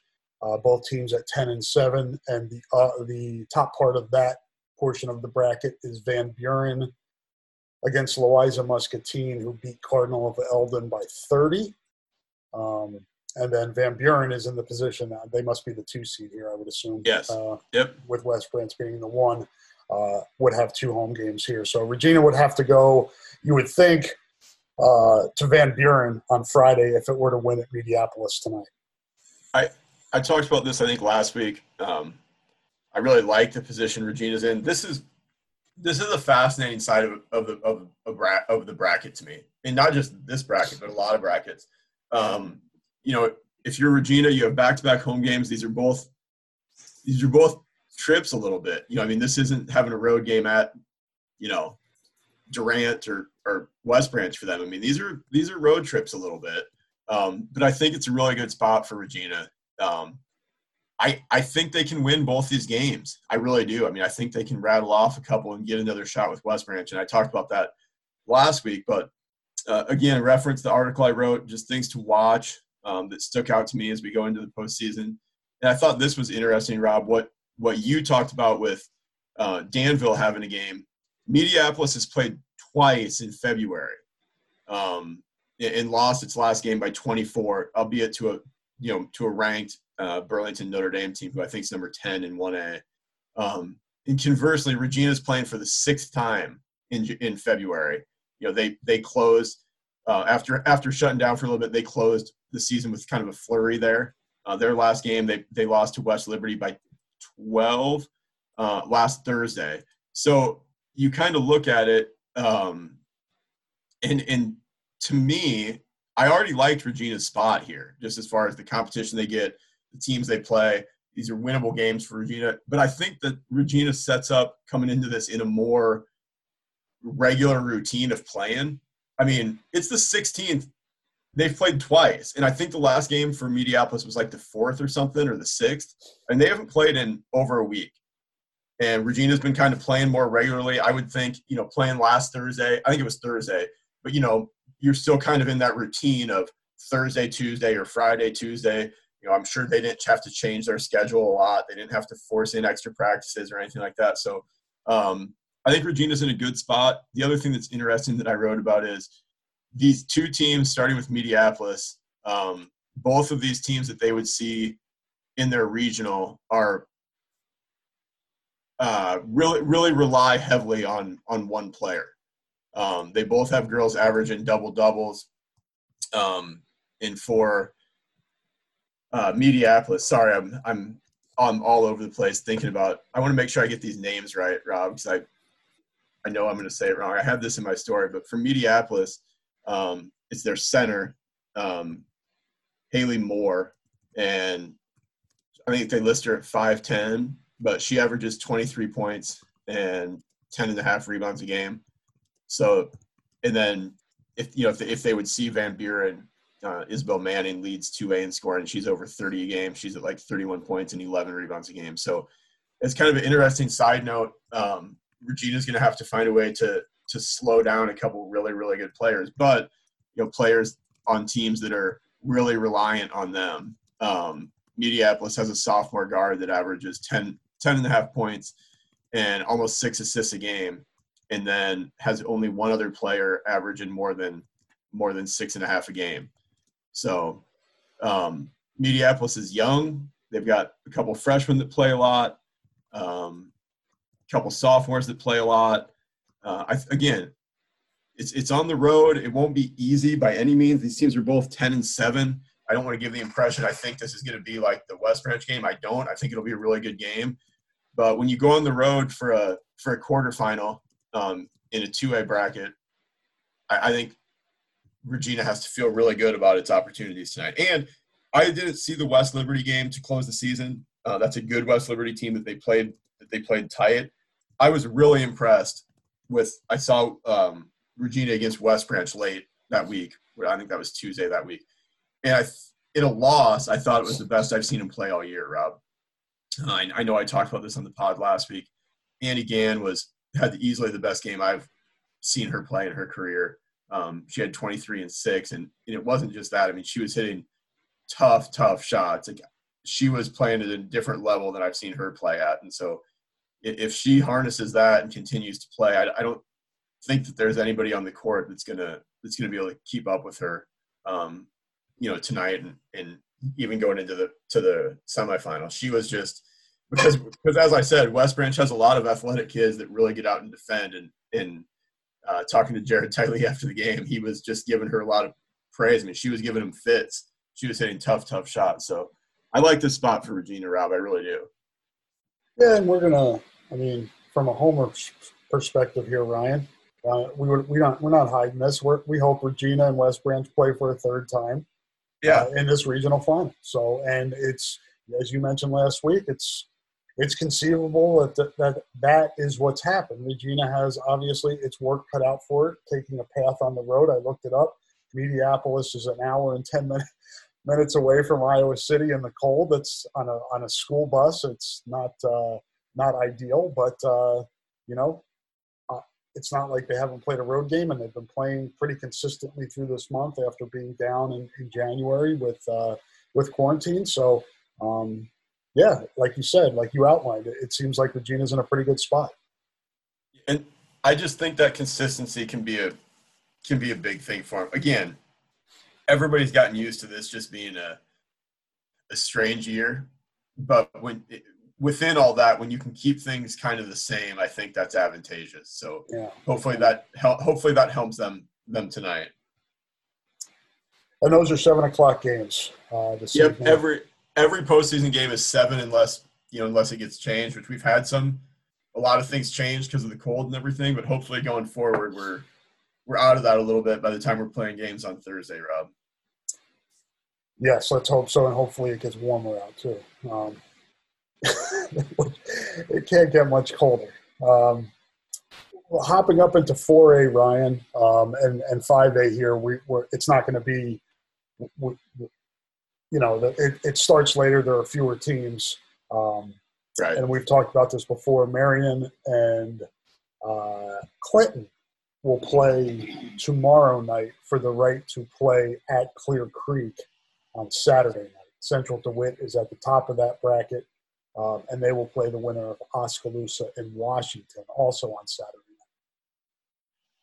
Uh, both teams at 10 and 7. And the, uh, the top part of that portion of the bracket is Van Buren against Louisa Muscatine, who beat Cardinal of Eldon by 30. Um, and then Van Buren is in the position. Uh, they must be the two seed here, I would assume. Yes. Uh, yep. With West Branch being the one, uh, would have two home games here. So Regina would have to go. You would think uh, to Van Buren on Friday if it were to win at Mediapolis tonight. I I talked about this I think last week. Um, I really like the position Regina's in. This is this is a fascinating side of of the of, of, of the bracket to me, and not just this bracket, but a lot of brackets. Um, you know, if you're Regina, you have back-to-back home games. These are both these are both trips a little bit. You know, I mean, this isn't having a road game at you know Durant or or West Branch for them. I mean, these are these are road trips a little bit. Um, but I think it's a really good spot for Regina. Um, I I think they can win both these games. I really do. I mean, I think they can rattle off a couple and get another shot with West Branch. And I talked about that last week. But uh, again, reference the article I wrote, just things to watch um, that stuck out to me as we go into the postseason. And I thought this was interesting, Rob. What what you talked about with uh, Danville having a game. Mediapolis has played twice in February, um, and lost its last game by 24, albeit to a you know to a ranked uh, Burlington Notre Dame team, who I think is number 10 in 1A. Um, and conversely, Regina's playing for the sixth time in in February. You know, they they closed uh, after after shutting down for a little bit. They closed the season with kind of a flurry there. Uh, their last game, they they lost to West Liberty by 12 uh, last Thursday. So you kind of look at it, um, and and to me, I already liked Regina's spot here, just as far as the competition they get, the teams they play. These are winnable games for Regina. But I think that Regina sets up coming into this in a more regular routine of playing. I mean, it's the 16th. They've played twice. And I think the last game for Mediapolis was like the fourth or something or the sixth. And they haven't played in over a week. And Regina's been kind of playing more regularly. I would think, you know, playing last Thursday, I think it was Thursday, but, you know, you're still kind of in that routine of Thursday, Tuesday, or Friday, Tuesday. You know, I'm sure they didn't have to change their schedule a lot. They didn't have to force in extra practices or anything like that. So um, I think Regina's in a good spot. The other thing that's interesting that I wrote about is these two teams, starting with Mediapolis, um, both of these teams that they would see in their regional are uh, really really rely heavily on on one player. Um, they both have girls averaging double doubles. Um, and for uh, Mediapolis, sorry, I'm I'm I'm all over the place thinking about. I want to make sure I get these names right, Rob, because I I know I'm going to say it wrong. I have this in my story, but for Mediapolis, um, it's their center, um, Haley Moore, and I think they list her at 5'10", but she averages 23 points and 10 and a half rebounds a game. So, and then if you know if they, if they would see Van Buren, uh, Isabel Manning leads 2A in scoring. She's over 30 a game. She's at like 31 points and 11 rebounds a game. So it's kind of an interesting side note. Um, Regina's going to have to find a way to to slow down a couple really really good players, but you know players on teams that are really reliant on them. Um, has a sophomore guard that averages 10, 10 and a half points and almost six assists a game and then has only one other player averaging more than more than six and a half a game. So um, Mediapolis is young. They've got a couple freshmen that play a lot, um, a couple sophomores that play a lot. Uh, I, again, it's it's on the road. It won't be easy by any means. These teams are both ten and seven. I don't want to give the impression I think this is going to be like the West Branch game. I don't. I think it'll be a really good game. But when you go on the road for a for a quarterfinal um, in a two-A bracket, I, I think Regina has to feel really good about its opportunities tonight. And I didn't see the West Liberty game to close the season. Uh, that's a good West Liberty team that they played that they played tight. I was really impressed with. I saw um, Regina against West Branch late that week. I think that was Tuesday that week, and I in a loss, I thought it was the best I've seen him play all year. Rob, uh, I, I know I talked about this on the pod last week. Annie Gann was had easily the best game I've seen her play in her career. Um, she had 23 and six, and, and, it wasn't just that. I mean, she was hitting tough, tough shots. Like she was playing at a different level than I've seen her play at, and so if she harnesses that and continues to play, I, I don't think that there's anybody on the court that's gonna that's gonna be able to keep up with her. Um, you know, tonight and, and even going into the to the semifinal. She was just because because as I said, West Branch has a lot of athletic kids that really get out and defend. And and uh, talking to Jared Tiley *laughs* after the game, he was just giving her a lot of praise. I mean, she was giving him fits. She was hitting tough, tough shots. So I like this spot for Regina Rob. I really do. Yeah, and we're gonna. I mean, from a homer perspective here, Ryan, uh, we were, we not we're not hiding this. We're, we hope Regina and West Branch play for a third time. Yeah. Uh, in this regional final. So, and it's as you mentioned last week, it's it's conceivable that that that is what's happened. Regina has obviously its work cut out for it, taking a path on the road. I looked it up. Mediapolis is an hour and ten minutes *laughs* minutes away from Iowa City in the cold. It's on a on a school bus. It's not uh, not ideal, but uh, you know, uh, it's not like they haven't played a road game, and they've been playing pretty consistently through this month after being down in, in January with uh, with quarantine. So. Um, yeah, like you said, like you outlined, it, it seems like Regina's in a pretty good spot. And I just think that consistency can be a can be a big thing for him. Again, everybody's gotten used to this just being a a strange year, but when within all that, when you can keep things kind of the same, I think that's advantageous. So yeah. hopefully that hopefully that helps them them tonight. And those are seven o'clock games. Uh, yep, evening. every every postseason game is seven unless you know unless it gets changed, which we've had some a lot of things changed because of the cold and everything. But hopefully going forward, we're we're out of that a little bit by the time we're playing games on Thursday, Rob. Yes, let's hope so, and hopefully it gets warmer out too. Um, *laughs* it can't get much colder. Um, hopping up into 4A, Ryan, um, and and 5A here, we, are it's not going to be we, you know, the, it, it starts later. There are fewer teams. Um, right. And we've talked about this before. Marion and uh, Clinton will play tomorrow night for the right to play at Clear Creek on Saturday night. Central DeWitt is at the top of that bracket, um, and they will play the winner of Oskaloosa in Washington also on Saturday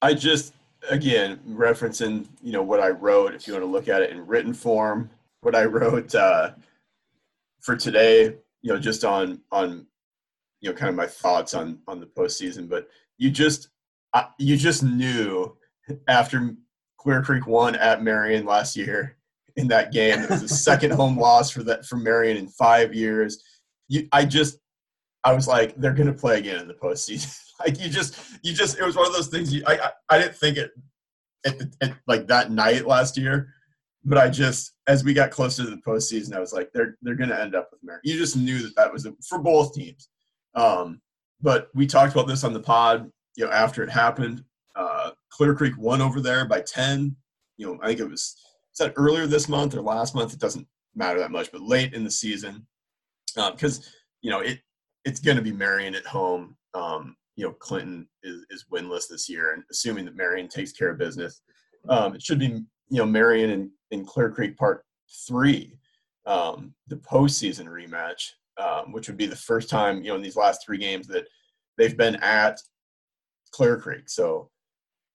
night. I just, again, referencing, you know, what I wrote, if you want to look at it in written form, what I wrote uh, for today, you know, just on on you know kind of my thoughts on on the postseason. But you just uh, you just knew after Clear Creek won at Marion last year in that game, it was the second home loss for that for Marion in five years. You, I just I was like, they're gonna play again in the postseason. *laughs* like you just you just it was one of those things. You, I, I I didn't think it at, the, at like that night last year but I just as we got closer to the postseason, I was like, they're they're going to end up with Marion. You just knew that that was a, for both teams. Um, but we talked about this on the pod, you know, after it happened. Uh, Clear Creek won over there by ten. You know, I think it was said earlier this month or last month. It doesn't matter that much, but late in the season, because um, you know it it's going to be Marion at home. Um, you know, Clinton is, is winless this year, and assuming that Marion takes care of business, um, it should be you know Marion and, and Clear Creek Part Three, um, the postseason rematch, um, which would be the first time you know in these last three games that they've been at Clear Creek. So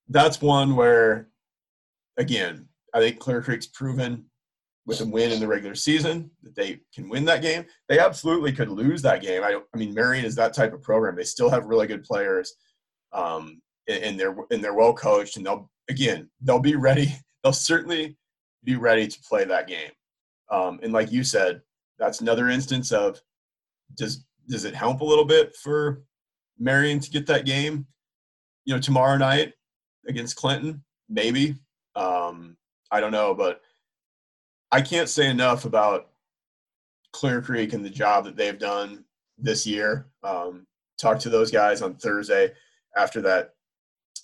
that's one where, again, I think Clear Creek's proven with a win in the regular season that they can win that game. They absolutely could lose that game. I, I mean, Marion is that type of program. They still have really good players, um, and they're and they're well coached, and they'll again they'll be ready they'll certainly be ready to play that game. Um, and like you said, that's another instance of does does it help a little bit for Marion to get that game? You know, tomorrow night against Clinton, maybe. Um, I don't know, but I can't say enough about Clear Creek and the job that they've done this year. Um, talked to those guys on Thursday after that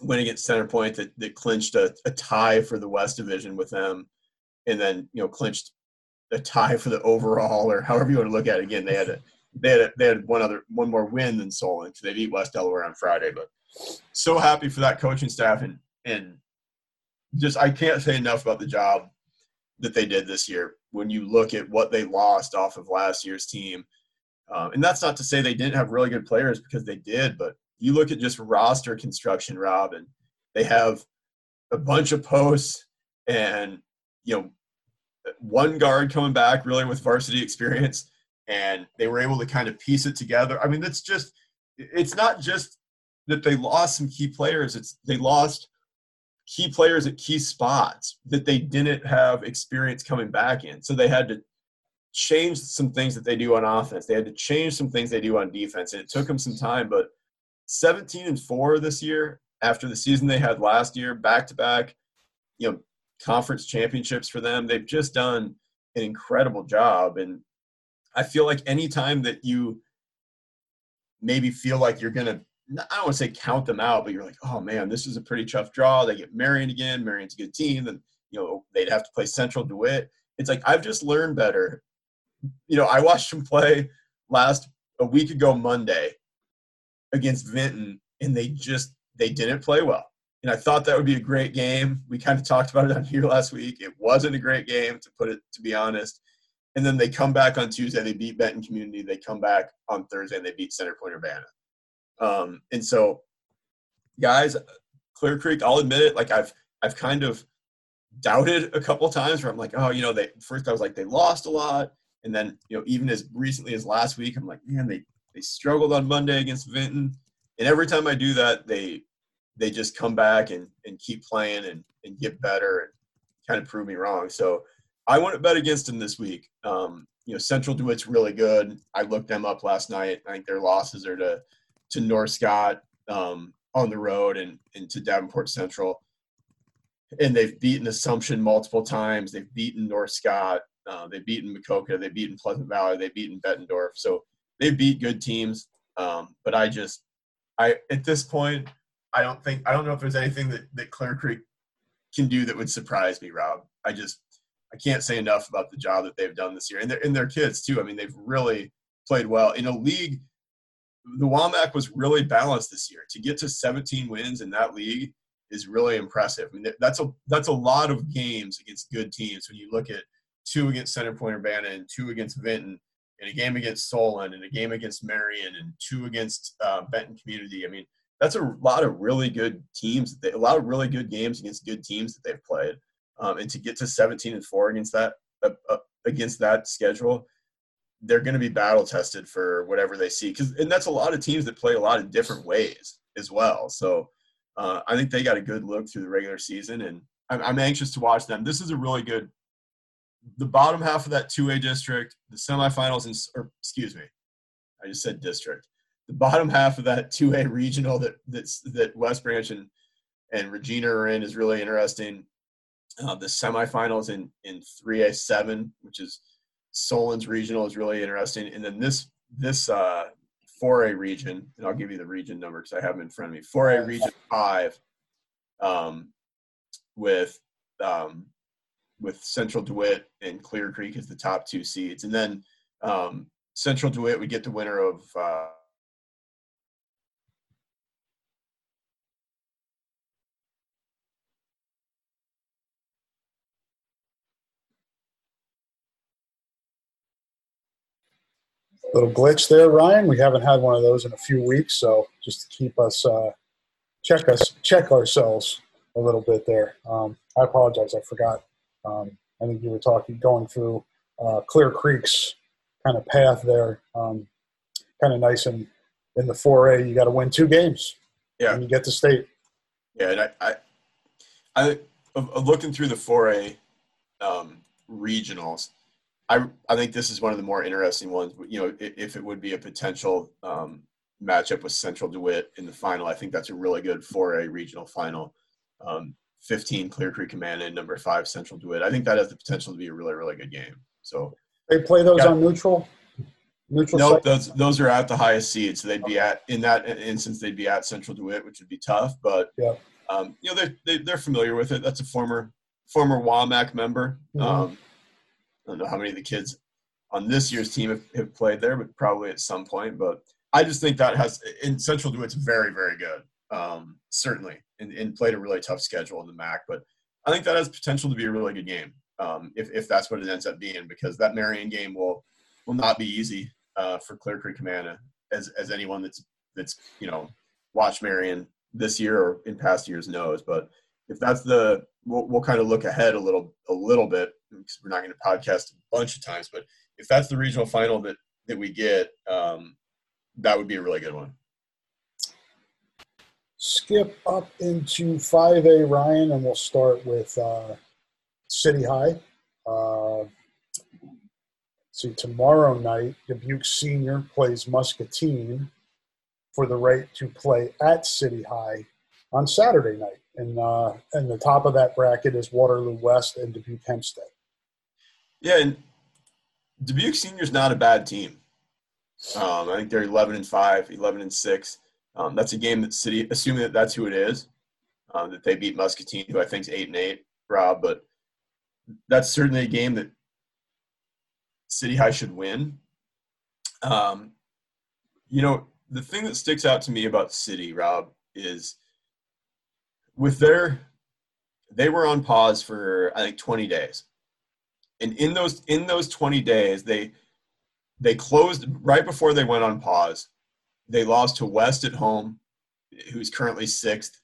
win against Centerpoint that, that clinched a, a tie for the West Division with them, and then you know clinched a tie for the overall, or however you want to look at it. Again, they had a, they had a, they had one other one more win than Solon because they beat West Delaware on Friday. But so happy for that coaching staff and and just I can't say enough about the job that they did this year. When you look at what they lost off of last year's team, um, and that's not to say they didn't have really good players because they did, but you look at just roster construction, Rob, and they have a bunch of posts and you know one guard coming back really with varsity experience, and they were able to kind of piece it together. I mean, it's just it's not just that they lost some key players; it's they lost key players at key spots that they didn't have experience coming back in. So they had to change some things that they do on offense. They had to change some things they do on defense, and it took them some time. But 17 and four this year after the season they had last year, back to back, you know, conference championships for them. They've just done an incredible job. And I feel like anytime that you maybe feel like you're going to, I don't want to say count them out, but you're like, oh man, this is a pretty tough draw. They get Marion again. Marion's a good team. Then, you know, they'd have to play Central DeWitt. It's like, I've just learned better. You know, I watched them play last a week ago Monday against Vinton, and they just they didn't play well. And I thought that would be a great game. We kind of talked about it on *laughs* here last week. It wasn't a great game, to put it to be honest. And then they come back on Tuesday. They beat Benton Community. They come back on Thursday and they beat Center Point Urbana. Um, and so, guys, Clear Creek, I'll admit it. Like I've I've kind of doubted a couple times where I'm like, oh, you know, they first I was like they lost a lot, and then you know even as recently as last week, I'm like, man, they they struggled on Monday against Vinton, and every time I do that, they they just come back and, and keep playing and, and get better and kind of prove me wrong. So I want to bet against them this week. Um, you know, Central DeWitt's really good. I looked them up last night. I think their losses are to to North Scott um, on the road and, and to Davenport Central. And they've beaten Assumption multiple times. They've beaten North Scott. Uh, they've beaten Maquoketa. They've beaten Pleasant Valley. They've beaten Bettendorf. So they beat good teams. Um, but I just, I at this point, I don't think I don't know if there's anything that that Clear Creek can do that would surprise me, Rob. I just I can't say enough about the job that they've done this year, and their and their kids too. I mean, they've really played well in a league. The WAMAC was really balanced this year. To get to 17 wins in that league is really impressive. I mean, that's a that's a lot of games against good teams. When you look at two against Center Point Urbana and two against Vinton, and a game against Solon, and a game against Marion and two against uh, Benton Community. I mean, that's a lot of really good teams. a lot of really good games against good teams that they've played, um, and to get to 17 and four against that uh, uh, against that schedule, they're going to be battle tested for whatever they see. Because and that's a lot of teams that play a lot of different ways as well. So uh, I think they got a good look through the regular season, and I'm, I'm anxious to watch them. This is a really good. The bottom half of that two-A district, the semifinals, and or excuse me, I just said district the bottom half of that 2A regional that that's that West Branch and and Regina are in is really interesting. Uh, the semifinals in in 3A seven, which is Solon's regional, is really interesting. And then this this uh, 4A region, and I'll give you the region number because I have them in front of me. 4A region five, um, with um, with Central DeWitt and Clear Creek as the top two seeds, and then um, Central DeWitt would get the winner of uh, little glitch there, Ryan. We haven't had one of those in a few weeks, so just to keep us uh, check us check ourselves a little bit there. Um, I apologize, I forgot. Um, I think you were talking going through uh, Clear Creek's kind of path there. Um, kind of nice in in the 4A. You got to win two games. Yeah, and you get to state. Yeah, and I, I, I, of looking through the 4A um, regionals I I think this is one of the more interesting ones. You know, if it would be a potential um, matchup with Central DeWitt in the final, I think that's a really good 4A regional final. Um, 15 Clear Creek Amana and number five Central DeWitt. I think that has the potential to be a really really good game. So they play those on neutral. Neutral. No, nope, those those are at the highest seed, so they'd be at in that instance they'd be at Central DeWitt, which would be tough. But yeah. um, you know they're they, are they are familiar with it. That's a former former WAMAC member. Mm-hmm. Um, I don't know how many of the kids on this year's team have, have played there, but probably at some point. But I just think that has in Central DeWitt's very, very good, um, certainly, and, and, played a really tough schedule in the MAC. But I think that has potential to be a really good game um, if, if that's what it ends up being, because that Marion game will will not be easy uh, for Clear Creek as as anyone that's that's you know watched Marion this year or in past years knows. But if that's the we'll, we'll kind of look ahead a little a little bit because we're not going to podcast a bunch of times, but if that's the regional final that that we get, um, that would be a really good one. Skip up into 5A, Ryan, and we'll start with uh, City High. Uh, see, tomorrow night, Dubuque Senior plays Muscatine for the right to play at City High on Saturday night. And, uh, and the top of that bracket is Waterloo West and Dubuque Hempstead. Yeah, and Dubuque Senior's not a bad team. Um, I think they're 11 and 5, 11 and 6. Um, that's a game that City, assuming that that's who it is, um, that they beat Muscatine, who I think is 8 and 8, Rob, but that's certainly a game that City High should win. Um, you know, the thing that sticks out to me about City, Rob, is with their they were on pause for I think 20 days. And in those in those 20 days, they they closed right before they went on pause. They lost to West at home, who's currently sixth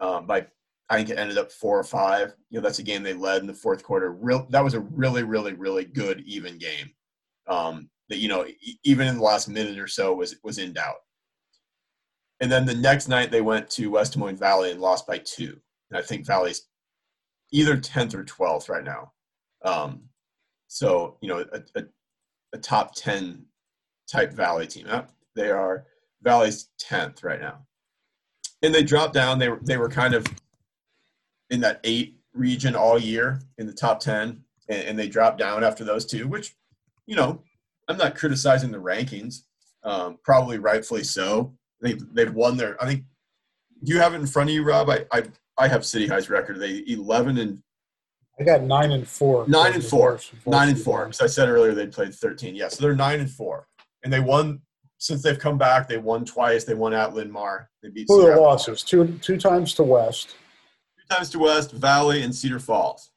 um, by I think it ended up four or five. You know, that's a game they led in the fourth quarter. Real, that was a really, really, really good even game. Um, that you know, even in the last minute or so was was in doubt. And then the next night they went to West Des Moines Valley and lost by two. And I think Valley's either 10th or 12th right now. Um, so, you know, a, a, a, top 10 type Valley team. They are Valley's 10th right now. And they dropped down. They were, they were kind of in that eight region all year in the top 10. And, and they dropped down after those two, which, you know, I'm not criticizing the rankings. Um, probably rightfully so they've they've won their. I think. Do you have it in front of you, Rob? I I, I have City High's record. They eleven and. I got nine and four. Nine and four. Nine and four. Because I said earlier they'd played thirteen. Yeah, so they're nine and four, and they won since they've come back. They won twice. They won at Linn-Mar. They beat. Who are the losses? Two two times to West. Two times to West Valley and Cedar Falls.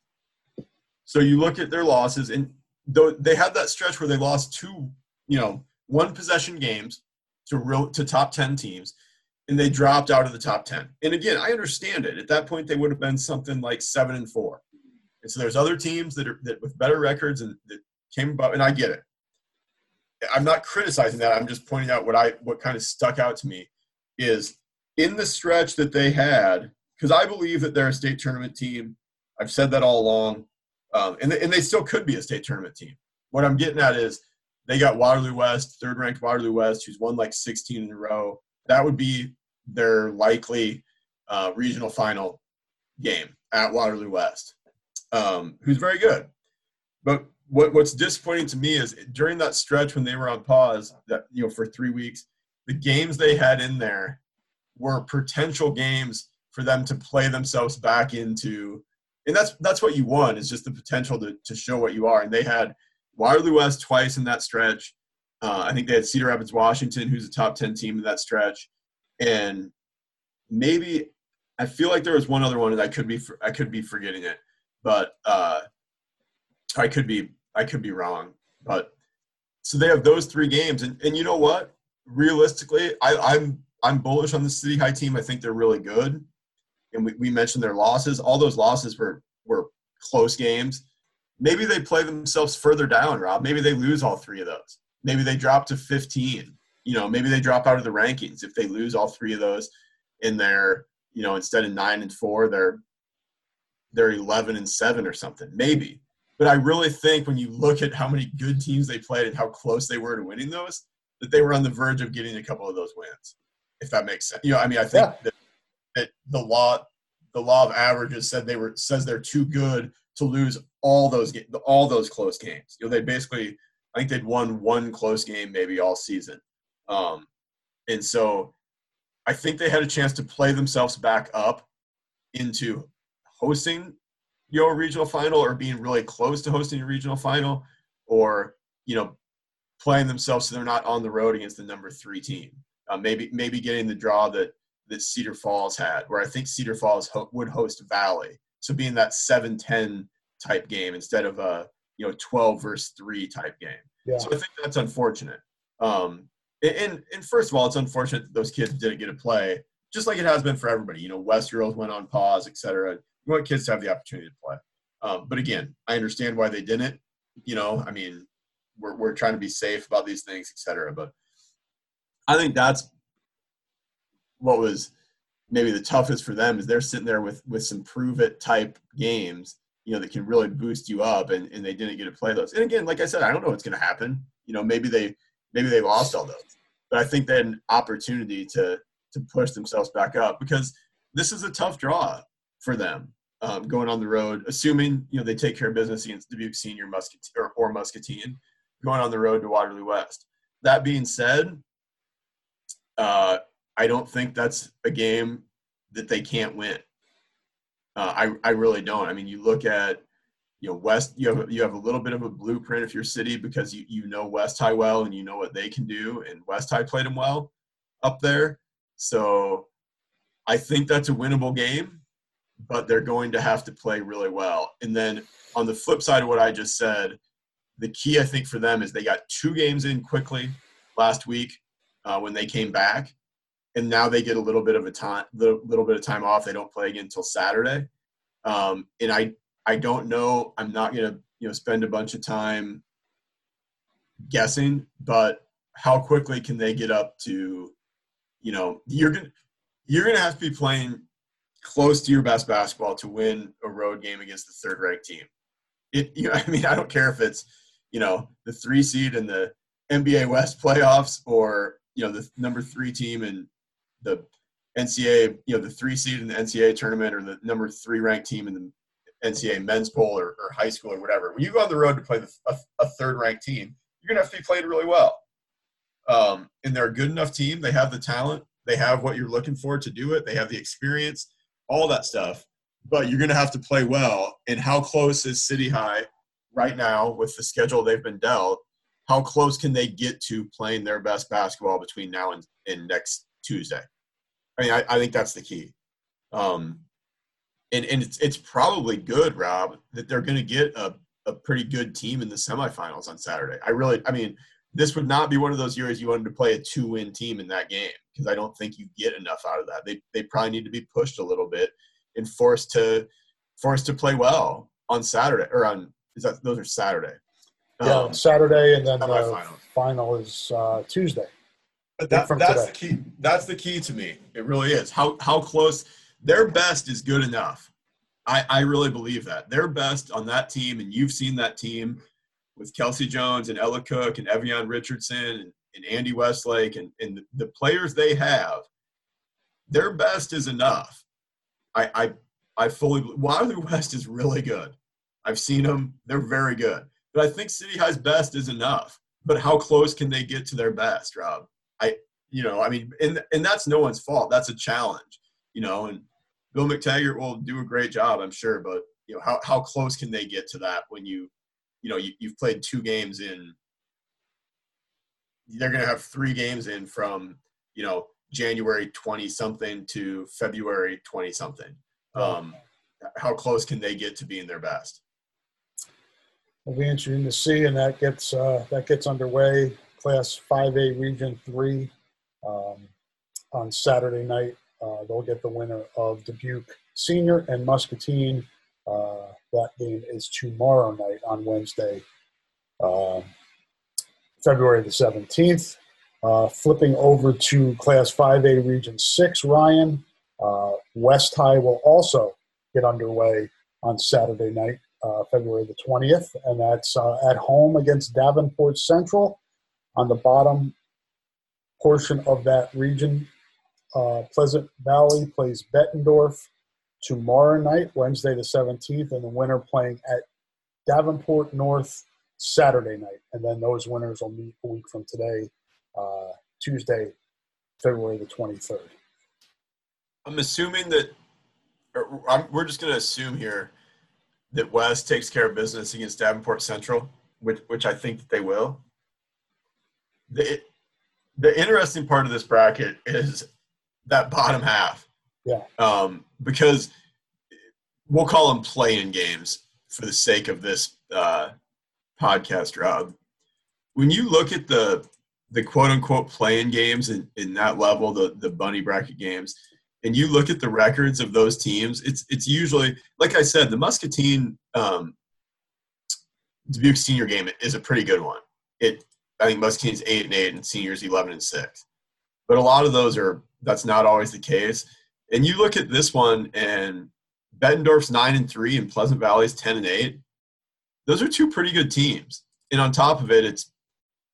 So you look at their losses, and though they had that stretch where they lost two, you know, one possession games to real to top 10 teams and they dropped out of the top 10 and again i understand it at that point they would have been something like seven and four and so there's other teams that are that with better records and that came about and i get it i'm not criticizing that i'm just pointing out what i what kind of stuck out to me is in the stretch that they had because i believe that they're a state tournament team i've said that all along um, and, and they still could be a state tournament team what i'm getting at is they got Waterloo West, third ranked Waterloo West, who's won like 16 in a row. That would be their likely uh, regional final game at Waterloo West, um, who's very good. But what, what's disappointing to me is during that stretch when they were on pause, that you know for three weeks, the games they had in there were potential games for them to play themselves back into, and that's that's what you want is just the potential to to show what you are. And they had Waterloo West twice in that stretch. Uh, I think they had Cedar Rapids, Washington, who's a top 10 team in that stretch. And maybe I feel like there was one other one that I could be I could be forgetting it, but uh, I could be I could be wrong. But so they have those three games, and, and you know what? Realistically, I, I'm I'm bullish on the City High team. I think they're really good, and we, we mentioned their losses. All those losses were were close games maybe they play themselves further down, Rob. Maybe they lose all three of those. Maybe they drop to 15. You know, maybe they drop out of the rankings if they lose all three of those in their, you know, instead of nine and four, they're they're 11 and seven or something. Maybe. But I really think when you look at how many good teams they played and how close they were to winning those, that they were on the verge of getting a couple of those wins. If that makes sense. You know, I mean, I think yeah. that, that the law the law of averages said they were says they're too good to lose all those all those close games. You know, they basically I think they'd won one close game maybe all season, um, and so I think they had a chance to play themselves back up into hosting you know a regional final or being really close to hosting a regional final or you know playing themselves so they're not on the road against the number three team. Uh, maybe maybe getting the draw that that Cedar Falls had, where I think Cedar Falls ho- would host Valley, so being that 7-10 type game instead of a you know 12 versus 3 type game. Yeah. So I think that's unfortunate. Um, and, and first of all, it's unfortunate that those kids didn't get to play, just like it has been for everybody. You know, West Girls went on pause, et cetera. You want kids to have the opportunity to play. Um, but again, I understand why they didn't. You know, I mean, we're we're trying to be safe about these things, etc. But I think that's what was maybe the toughest for them is they're sitting there with with some prove it type games, you know, that can really boost you up, and and they didn't get to play those. And again, like I said, I don't know what's going to happen. You know, maybe they maybe they lost all those, but I think they had an opportunity to to push themselves back up because this is a tough draw for them um, going on the road, assuming you know they take care of business against Dubuque Senior Muscat or, or Muscatine, going on the road to Waterloo West. That being said, uh, I don't think that's a game that they can't win. Uh, I I really don't. I mean, you look at you know West. You have you have a little bit of a blueprint if you're City because you you know West High well and you know what they can do, and West High played them well up there. So I think that's a winnable game but they're going to have to play really well. And then on the flip side of what I just said, the key I think for them is they got two games in quickly last week uh, when they came back, and now they get a little bit of a time, little, little bit of time off. They don't play again until Saturday, um, and I I don't know. I'm not gonna you know spend a bunch of time guessing, but how quickly can they get up to, you know, you're gonna you're gonna have to be playing close to your best basketball to win a road game against the third ranked team. It, you know, *laughs* I mean, I don't care if it's, you know, the three seed in the NBA West playoffs or, you know, the number three team in the NCAA, you know, the three seed in the NCAA tournament or the number three ranked team in the NCAA men's bowl or, or high school or whatever. When you go on the road to play the, a, a third ranked team, you're going to have to be played really well. Um, and they're a good enough team. They have the talent. They have what you're looking for to do it. They have the experience all that stuff. But you're going to have to play well. And how close is City High right now with the schedule they've been dealt? How close can they get to playing their best basketball between now and, and next Tuesday? I mean, I, I think that's the key. Um, and and it's, it's probably good, Rob, that they're going to get a, a pretty good team in the semifinals on Saturday. I really, I mean, this would not be one of those years you wanted to play a two win team in that game because I don't think you get enough out of that. They they probably need to be pushed a little bit and forced to forced to play well on Saturday or on is that those are Saturday. Yeah, um, Saturday and then the final is uh, Tuesday. That, that's today. the key. That's the key to me. It really is. How how close their best is good enough. I, I really believe that. Their best on that team, and you've seen that team with Kelsey Jones and Ella Cook and Evian Richardson and, and Andy Westlake and, and the players they have, their best is enough. I I, I fully Waterloo West is really good. I've seen them; they're very good. But I think City High's best is enough. But how close can they get to their best, Rob? I you know I mean, and and that's no one's fault. That's a challenge, you know. And Bill McTaggart will do a great job, I'm sure. But you know, how how close can they get to that when you you know, you, you've played two games in. They're going to have three games in from you know January twenty something to February twenty something. Um, how close can they get to being their best? It'll be interesting to see, and that gets uh, that gets underway. Class 5A Region Three um, on Saturday night. Uh, they'll get the winner of Dubuque Senior and Muscatine. Uh, that game is tomorrow night on Wednesday, uh, February the 17th. Uh, flipping over to Class 5A Region 6, Ryan. Uh, West High will also get underway on Saturday night, uh, February the 20th, and that's uh, at home against Davenport Central. On the bottom portion of that region, uh, Pleasant Valley plays Bettendorf tomorrow night, Wednesday the 17th, and the winner playing at Davenport North Saturday night. And then those winners will meet a week from today, uh, Tuesday, February the 23rd. I'm assuming that, I'm, we're just going to assume here that West takes care of business against Davenport Central, which, which I think that they will. The, the interesting part of this bracket is that bottom half yeah. Um, because we'll call them playing games for the sake of this uh, podcast, Rob. When you look at the the quote unquote playing games in, in that level, the the bunny bracket games, and you look at the records of those teams, it's it's usually like I said, the Muscatine um, Dubuque senior game is a pretty good one. It I think Muscatine's eight and eight and seniors eleven and six, but a lot of those are that's not always the case. And you look at this one, and Bettendorf's nine and three, and Pleasant Valley's ten and eight. Those are two pretty good teams, and on top of it, it's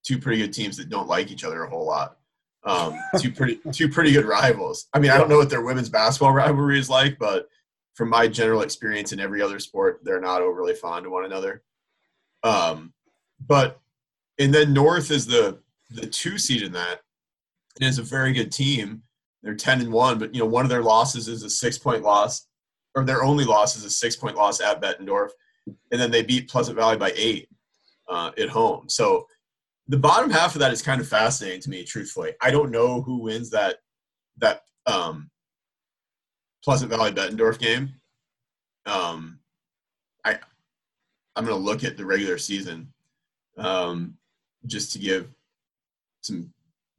two pretty good teams that don't like each other a whole lot. Um, *laughs* two pretty two pretty good rivals. I mean, I don't know what their women's basketball rivalry is like, but from my general experience in every other sport, they're not overly fond of one another. Um, but and then North is the the two seed in that, and is a very good team. They're ten and one, but you know one of their losses is a six point loss, or their only loss is a six point loss at Bettendorf, and then they beat Pleasant Valley by eight uh, at home. So the bottom half of that is kind of fascinating to me. Truthfully, I don't know who wins that that um, Pleasant Valley Bettendorf game. Um, I I'm going to look at the regular season um, just to give some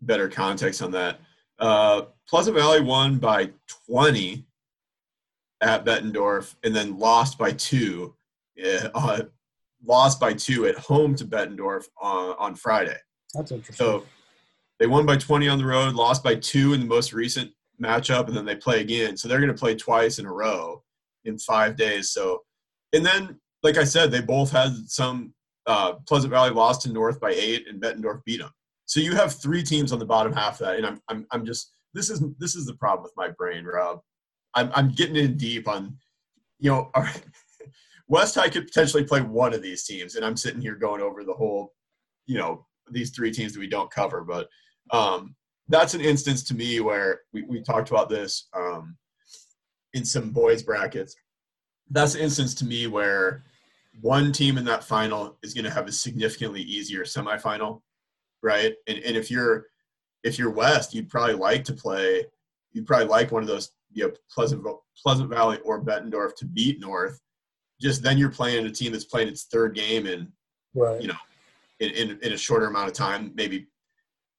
better context on that. Uh, Pleasant Valley won by 20 at Bettendorf and then lost by two. Uh, lost by two at home to Bettendorf on, on Friday. That's interesting. So they won by 20 on the road, lost by two in the most recent matchup, and then they play again. So they're going to play twice in a row in five days. So, and then, like I said, they both had some. Uh, Pleasant Valley lost to North by eight, and Bettendorf beat them. So you have three teams on the bottom half of that, and I'm I'm I'm just this is this is the problem with my brain, Rob. I'm I'm getting in deep on, you know, *laughs* West High could potentially play one of these teams, and I'm sitting here going over the whole, you know, these three teams that we don't cover. But um, that's an instance to me where we, we talked about this um, in some boys brackets. That's an instance to me where one team in that final is going to have a significantly easier semifinal, right? And and if you're if you're West, you'd probably like to play. You'd probably like one of those, you know, Pleasant Pleasant Valley or Bettendorf to beat North just then you're playing a team that's playing its third game in right. you know in, in, in a shorter amount of time maybe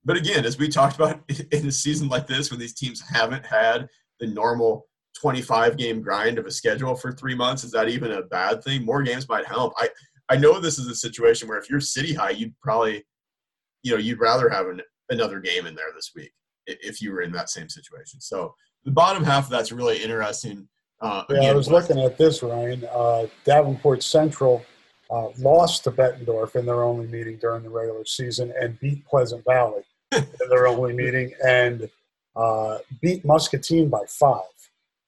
but again as we talked about *laughs* in a season like this when these teams haven't had the normal 25 game grind of a schedule for three months is that even a bad thing more games might help i i know this is a situation where if you're city high you'd probably you know you'd rather have an, another game in there this week if you were in that same situation so the bottom half of that's really interesting uh, yeah, I was looking at this, Ryan. Uh, Davenport Central uh, lost to Bettendorf in their only meeting during the regular season and beat Pleasant Valley *laughs* in their only meeting and uh, beat Muscatine by five.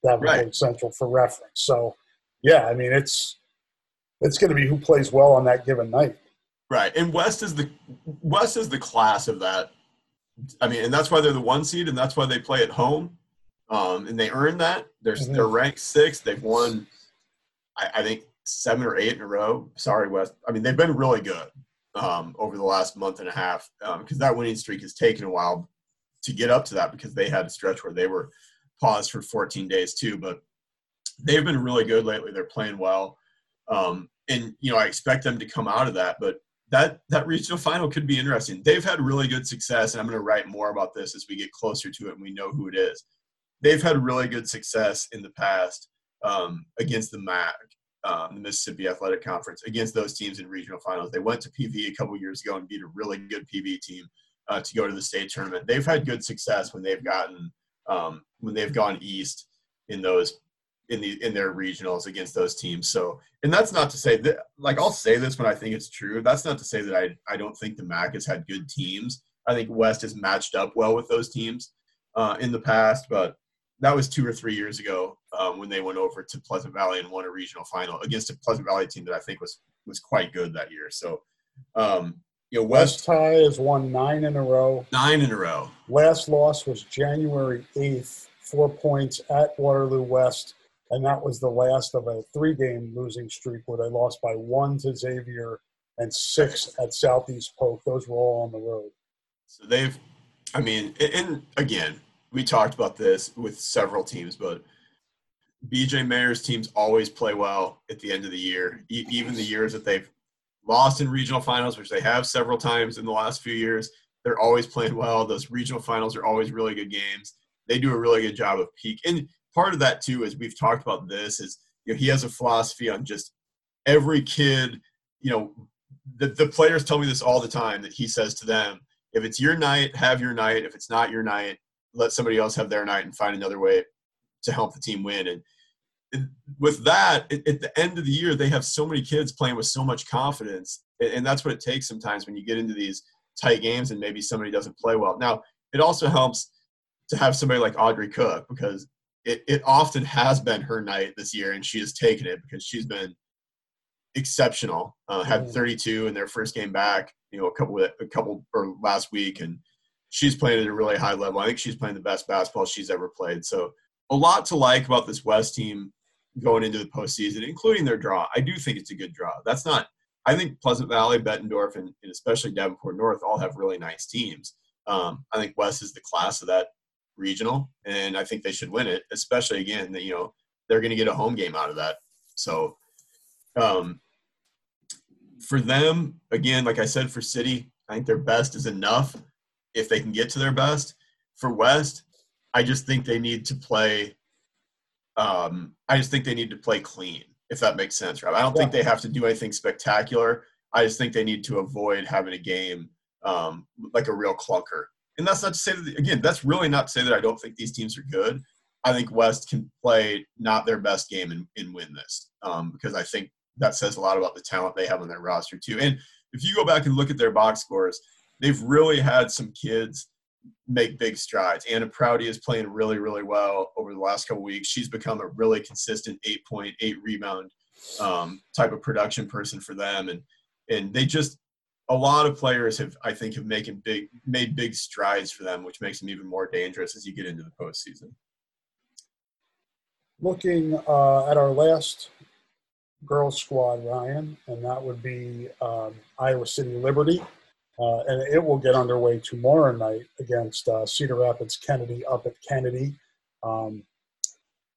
Davenport right. Central for reference. So, yeah, I mean it's it's going to be who plays well on that given night. Right, and West is the West is the class of that. I mean, and that's why they're the one seed, and that's why they play at home um, and they earn that. They're mm-hmm. they're ranked sixth. They've won, I, I, think, seven or eight in a row. Sorry, West. I mean, they've been really good um, over the last month and a half because um, that winning streak has taken a while to get up to that because they had a stretch where they were paused for 14 days too. But they've been really good lately. They're playing well, um, and you know I expect them to come out of that. But that that regional final could be interesting. They've had really good success, and I'm going to write more about this as we get closer to it and we know who it is they've had really good success in the past um, against the MAC, um, the Mississippi Athletic Conference, against those teams in regional finals. They went to PV a couple years ago and beat a really good PV team uh, to go to the state tournament. They've had good success when they've gotten um, when they've gone east in those in the in their regionals against those teams. So, and that's not to say that like I'll say this when I think it's true. That's not to say that I I don't think the MAC has had good teams. I think West has matched up well with those teams uh, in the past, but that was two or three years ago um, when they went over to Pleasant Valley and won a regional final against a Pleasant Valley team that I think was was quite good that year. So, um, you know, West, West High has won nine in a row. Nine in a row. Last loss was January eighth, four points at Waterloo West, and that was the last of a three-game losing streak where they lost by one to Xavier and six at Southeast Polk. Those were all on the road. So they've, I mean, and again, we talked about this with several teams, but BJ Mayer's teams always play well at the end of the year, even the years that they've lost in regional finals, which they have several times in the last few years. They're always playing well. Those regional finals are always really good games. they do a really good job of peak. And part of that too is we've talked about this is you know he has a philosophy on just every kid. You know, the the players tell me this all the time that he says to them, if it's your night, have your night. If it's not your night, let somebody else have their night and find another way to help the team win. And with that, at the end of the year, they have so many kids playing with so much confidence, and that's what it takes sometimes when you get into these tight games and maybe somebody doesn't play well. Now, it also helps to have somebody like Audrey Cook because it, it often has been her night this year, and she has taken it because she's been exceptional. Uh, had 32 in their first game back, you know, a couple a couple or last week, and she's playing at a really high level. I think she's playing the best basketball she's ever played. So a lot to like about this West team going into the postseason, including their draw. I do think it's a good draw. That's not. I think Pleasant Valley, Bettendorf, and, and especially Davenport North all have really nice teams. Um, I think West is the class of that regional, and I think they should win it. Especially again, that you know they're going to get a home game out of that. So, um, for them, again, like I said, for City, I think their best is enough if they can get to their best. For West, I just think they need to play um, I just think they need to play clean, if that makes sense, right? I don't yeah. think they have to do anything spectacular. I just think they need to avoid having a game um, like a real clunker. And that's not to say that, again, that's really not to say that I don't think these teams are good. I think West can play not their best game and, and win this um, because I think that says a lot about the talent they have on their roster, too. And if you go back and look at their box scores, they've really had some kids make big strides. Anna Prouty is playing really, really well over the last couple weeks. She's become a really consistent eight point eight rebound um, type of production person for them, and and they just a lot of players have I think have making big made big strides for them, which makes them even more dangerous as you get into the postseason. Looking uh, at our last girls squad, Ryan, and that would be um, Iowa City Liberty. Uh, and it will get underway tomorrow night against uh, Cedar Rapids Kennedy up at Kennedy. Um,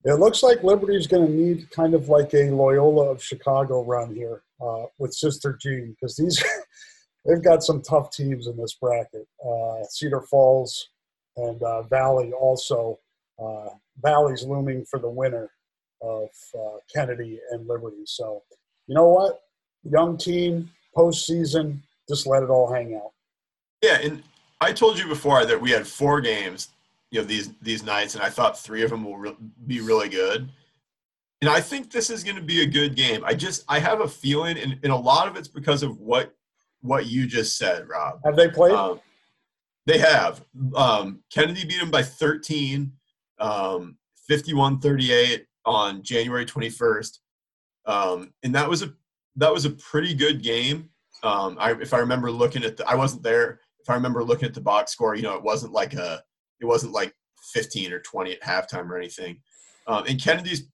it looks like Liberty is going to need kind of like a Loyola of Chicago run here uh, with Sister Jean because these they've got some tough teams in this bracket. Uh, Cedar Falls and uh, Valley also. Uh, Valley's looming for the winner of Kennedy and Liberty. So, you know what? Young team, postseason, just let it all hang out. Yeah, and I told you before that we had four games, you know, these these nights, and I thought three of them will re- be really good. And I think this is going to be a good game. I just I have a feeling, and, and a lot of it's because of what what you just said, Rob. Have they played? Um, they have. Um, Kennedy beat them by 13, um, 51-38 on January 21st. Um, and that was a that was a pretty good game. Um, I, if I remember looking at the, I wasn't there. If I remember looking at the box score, you know, it wasn't like a, it wasn't like 15 or 20 at halftime or anything. Um, and Kennedy's,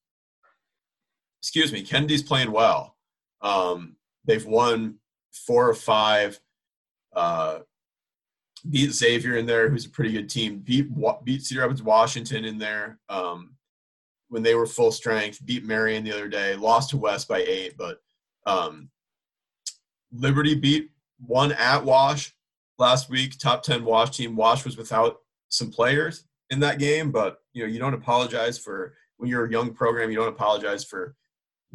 excuse me, Kennedy's playing well. Um, they've won four or five. Uh, beat Xavier in there, who's a pretty good team. Beat beat Cedar Rapids Washington in there um, when they were full strength. Beat Marion the other day. Lost to West by eight, but um, Liberty beat one at Wash last week, top 10 Wash team. Wash was without some players in that game, but you know, you don't apologize for when you're a young program, you don't apologize for